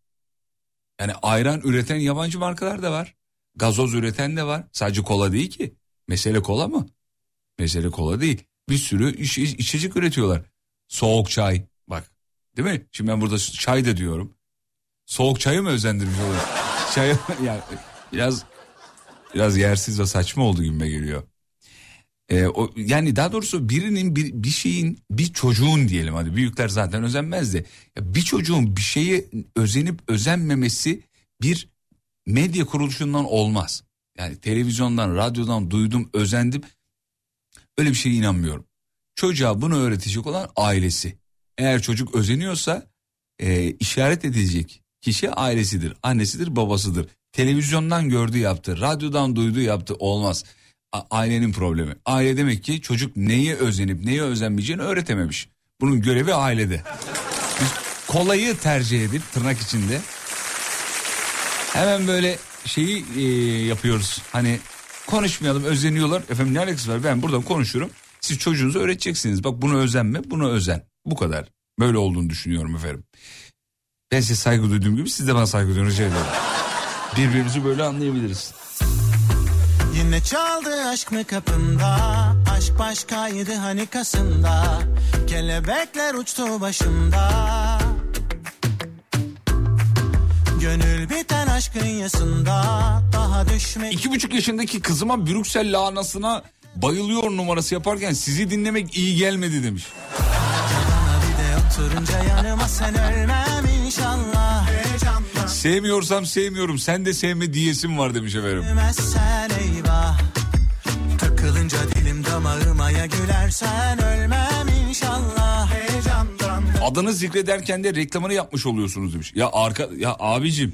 yani ayran üreten yabancı markalar da var. Gazoz üreten de var. Sadece kola değil ki. Mesele kola mı? Mesele kola değil. Bir sürü iç- iç- içecek üretiyorlar. Soğuk çay. Bak. Değil mi? Şimdi ben burada çay da diyorum. Soğuk çayı mı özendirmiş oluyor? Çay yani biraz biraz yersiz ve saçma oldu gibime geliyor. Ee, o, yani daha doğrusu birinin bir, bir şeyin bir çocuğun diyelim hadi büyükler zaten özenmez de bir çocuğun bir şeye özenip özenmemesi bir medya kuruluşundan olmaz. Yani televizyondan radyodan duydum özendim öyle bir şeye inanmıyorum. Çocuğa bunu öğretecek olan ailesi. Eğer çocuk özeniyorsa e, işaret edilecek kişi ailesidir, annesidir, babasıdır. Televizyondan gördüğü yaptı, radyodan duyduğu yaptı olmaz. Ailenin problemi. Aile demek ki çocuk neye özenip neye özenmeyeceğini öğretememiş. Bunun görevi ailede. Biz kolayı tercih edip tırnak içinde hemen böyle şeyi e, yapıyoruz. Hani konuşmayalım özeniyorlar. Efendim ne alakası var ben buradan konuşuyorum. Siz çocuğunuza öğreteceksiniz. Bak bunu özenme bunu özen. Bu kadar. Böyle olduğunu düşünüyorum efendim. Ben size saygı duyduğum gibi siz de bana saygı duyun rica ederim. Birbirimizi böyle anlayabiliriz. Yine çaldı aşk mı kapında Aşk başkaydı hani kasında Kelebekler uçtu başımda. Gönül biten aşkın yasında Daha düşmek İki buçuk yaşındaki kızıma Brüksel lahanasına bayılıyor numarası yaparken sizi dinlemek iyi gelmedi demiş. Sevmiyorsam sevmiyorum sen de sevme diyesim var demiş efendim. Ölmezsen eyvah Takılınca dilim damağıma ya gülersen ölmem inşallah. Heyecandan. Adını zikrederken de reklamını yapmış oluyorsunuz demiş. Ya arka ya abicim.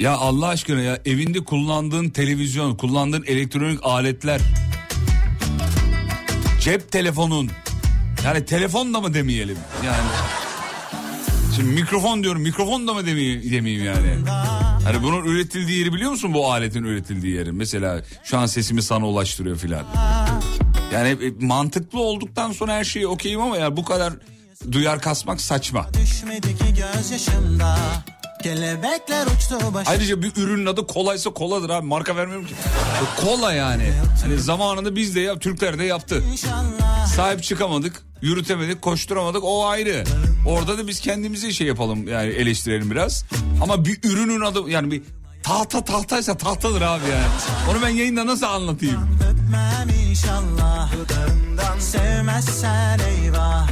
Ya Allah aşkına ya evinde kullandığın televizyon, kullandığın elektronik aletler, cep telefonun, yani telefon da mı demeyelim? Yani. Şimdi mikrofon diyorum mikrofon da mı demeyeyim, demeyeyim yani. Hani bunun üretildiği yeri biliyor musun bu aletin üretildiği yeri? Mesela şu an sesimi sana ulaştırıyor filan. Yani e, mantıklı olduktan sonra her şeyi okeyim ama ya bu kadar duyar kasmak saçma. Düşmedi ki gözyaşımda Kelebekler uçtu başım Ayrıca bir ürünün adı kolaysa koladır abi marka vermiyorum ki. Kola yani. Hani zamanında biz de yap Türkler de yaptı. Sahip çıkamadık, yürütemedik, koşturamadık o ayrı. Orada da biz kendimizi şey yapalım yani eleştirelim biraz. Ama bir ürünün adı yani bir tahta tahtaysa tahtadır abi yani. Onu ben yayında nasıl anlatayım? Öpmem inşallah Dudağından sevmezsen eyvah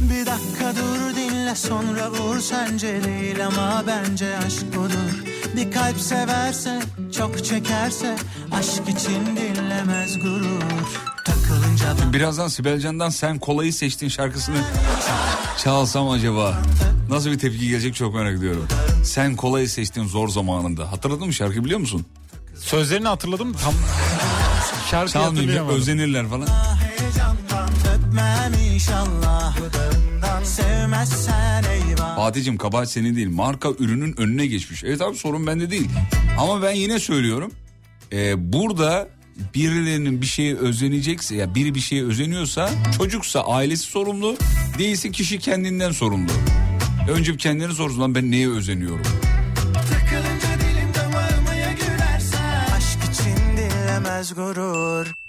Bir dakika dur dinle sonra vur sence değil ama bence aşk budur Bir kalp severse çok çekerse aşk için dinlemez gurur Takılınca ben Birazdan Sibel Can'dan sen kolayı seçtiğin şarkısını çalsam acaba? Nasıl bir tepki gelecek çok merak ediyorum. Sen kolayı seçtiğin zor zamanında. Hatırladın mı şarkıyı biliyor musun? Sözlerini hatırladım tam şarkı Çalmayınca hatırlayamadım. özenirler falan. Öpmem inşallah sevmezsen eyvah Fatih'cim kabahat senin değil. Marka ürünün önüne geçmiş. Evet abi sorun bende değil. Ama ben yine söylüyorum. Ee, burada birilerinin bir şeye özenecekse ya biri bir şeye özeniyorsa çocuksa ailesi sorumlu değilse kişi kendinden sorumlu. Önce bir kendini sorsun lan ben neye özeniyorum? Takılınca dilim damağıma gülersen Aşk için dinlemez gurur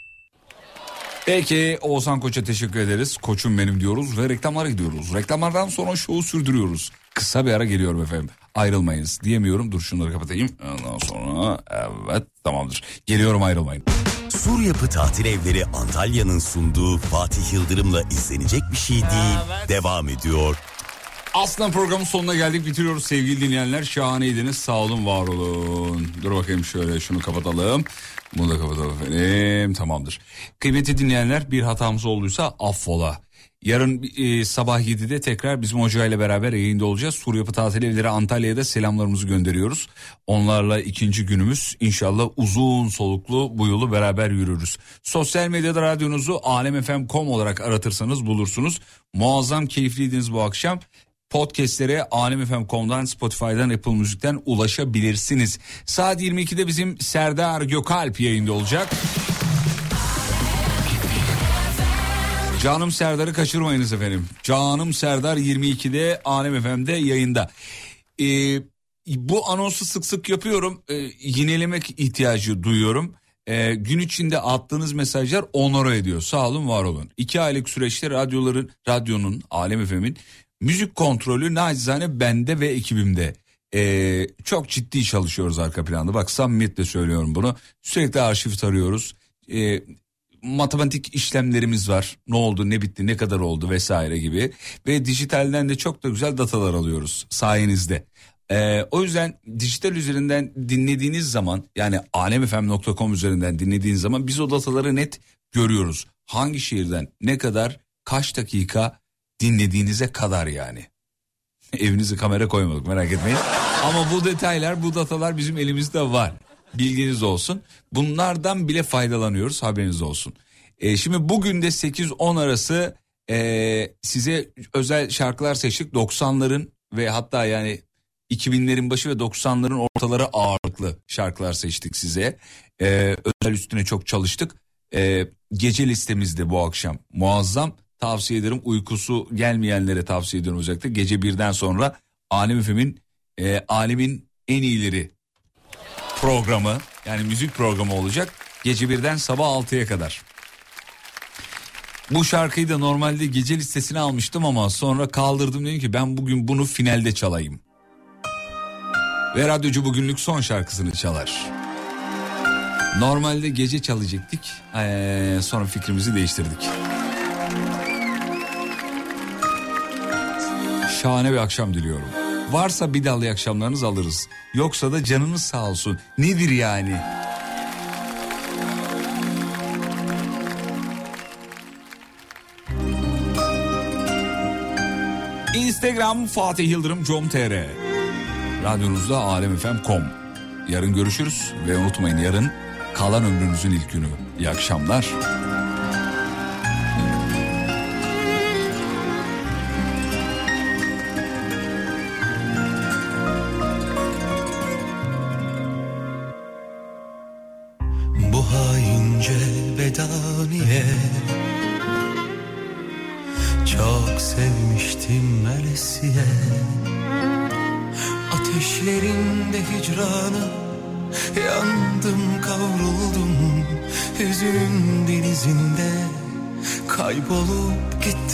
Peki Oğuzhan Koç'a teşekkür ederiz. Koçum benim diyoruz ve reklamlara gidiyoruz. Reklamlardan sonra şovu sürdürüyoruz. Kısa bir ara geliyorum efendim. Ayrılmayınız diyemiyorum. Dur şunları kapatayım. Ondan sonra evet tamamdır. Geliyorum ayrılmayın. Sur Yapı Tatil Evleri Antalya'nın sunduğu Fatih Yıldırım'la izlenecek bir şey değil. Devam ediyor. Aslan programın sonuna geldik bitiriyoruz sevgili dinleyenler. Şahaneydiniz sağ olun var olun. Dur bakayım şöyle şunu kapatalım. Bunu da kapatalım efendim tamamdır. Kıymetli dinleyenler bir hatamız olduysa affola. Yarın e, sabah 7'de tekrar bizim hocayla beraber yayında olacağız. Sur Yapı Tatil Evleri Antalya'ya da selamlarımızı gönderiyoruz. Onlarla ikinci günümüz inşallah uzun soluklu bu yolu beraber yürürüz. Sosyal medyada radyonuzu alemfm.com olarak aratırsanız bulursunuz. Muazzam keyifliydiniz bu akşam. Podcastlere alemfm.com'dan, Spotify'dan, Apple Müzik'ten ulaşabilirsiniz. Saat 22'de bizim Serdar Gökalp yayında olacak. Canım Serdar'ı kaçırmayınız efendim. Canım Serdar 22'de Alem FM'de yayında. Ee, bu anonsu sık sık yapıyorum. Ee, yinelemek ihtiyacı duyuyorum. Ee, gün içinde attığınız mesajlar onore ediyor. Sağ olun var olun. İki aylık süreçte radyoların, radyonun, Alem FM'in müzik kontrolü nacizane bende ve ekibimde. Ee, çok ciddi çalışıyoruz arka planda. Bak samimiyetle söylüyorum bunu. Sürekli arşiv tarıyoruz. Ee, matematik işlemlerimiz var. Ne oldu, ne bitti, ne kadar oldu vesaire gibi. Ve dijitalden de çok da güzel datalar alıyoruz sayenizde. Ee, o yüzden dijital üzerinden dinlediğiniz zaman yani alemfm.com üzerinden dinlediğiniz zaman biz o dataları net görüyoruz. Hangi şehirden ne kadar kaç dakika dinlediğinize kadar yani. Evinizi kamera koymadık merak etmeyin. Ama bu detaylar bu datalar bizim elimizde var. Bilginiz olsun. Bunlardan bile faydalanıyoruz haberiniz olsun. Ee, şimdi bugün de 8-10 arası ee, size özel şarkılar seçtik. 90'ların ve hatta yani 2000'lerin başı ve 90'ların ortaları ağırlıklı şarkılar seçtik size. Ee, özel üstüne çok çalıştık. Ee, gece listemizde bu akşam muazzam tavsiye ederim. Uykusu gelmeyenlere tavsiye ediyorum özellikle. Gece birden sonra Alem Efem'in e, Alem'in en iyileri programı yani müzik programı olacak. Gece birden sabah 6'ya kadar. Bu şarkıyı da normalde gece listesine almıştım ama sonra kaldırdım dedim ki ben bugün bunu finalde çalayım. Ve radyocu bugünlük son şarkısını çalar. Normalde gece çalacaktık. Ee, sonra fikrimizi değiştirdik. şahane bir akşam diliyorum. Varsa bir dallı akşamlarınız alırız. Yoksa da canınız sağ olsun. Nedir yani? Instagram Fatih Yıldırım com.tr Radyonuzda alemfm.com Yarın görüşürüz ve unutmayın yarın kalan ömrünüzün ilk günü. İyi akşamlar.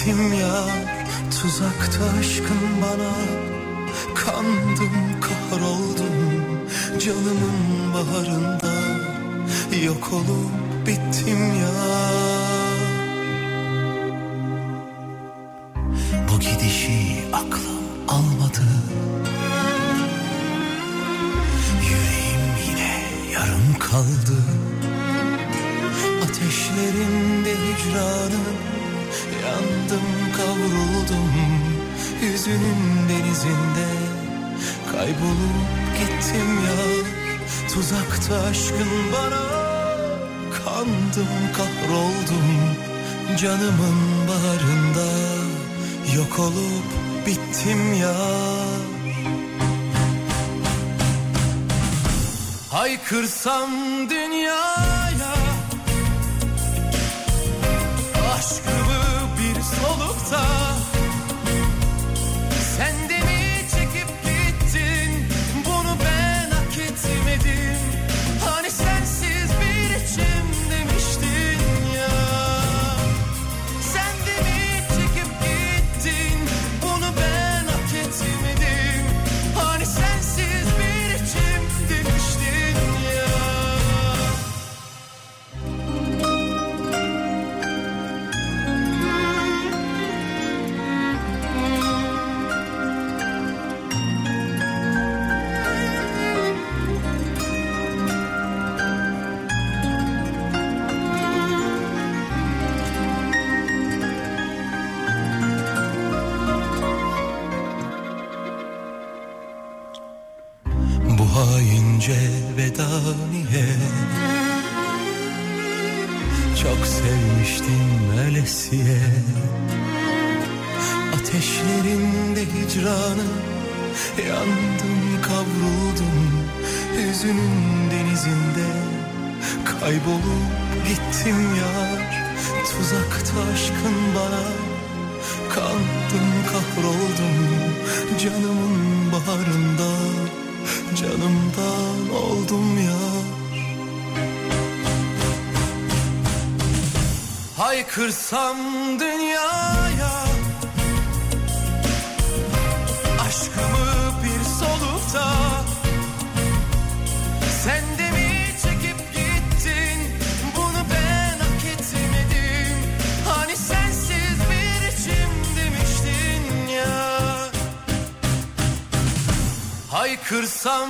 Gittim ya Tuzakta aşkın bana. Kandım kahroldum Canımın baharında. Yok olup bittim ya. Bu gidişi aklım almadı. Yüreğim yine yarım kaldı. Ateşlerinde hicranın Yandım kavruldum Hüzünün denizinde Kaybolup gittim ya Tuzakta aşkın bana Kandım kahroldum Canımın baharında Yok olup bittim ya Haykırsam dünyaya sun. Hüzünün denizinde Kaybolup gittim yar. Tuzakta aşkın bana Kandım kahroldum Canımın baharında. Canımdan oldum yar. Haykırsam dünyaya Haykırsam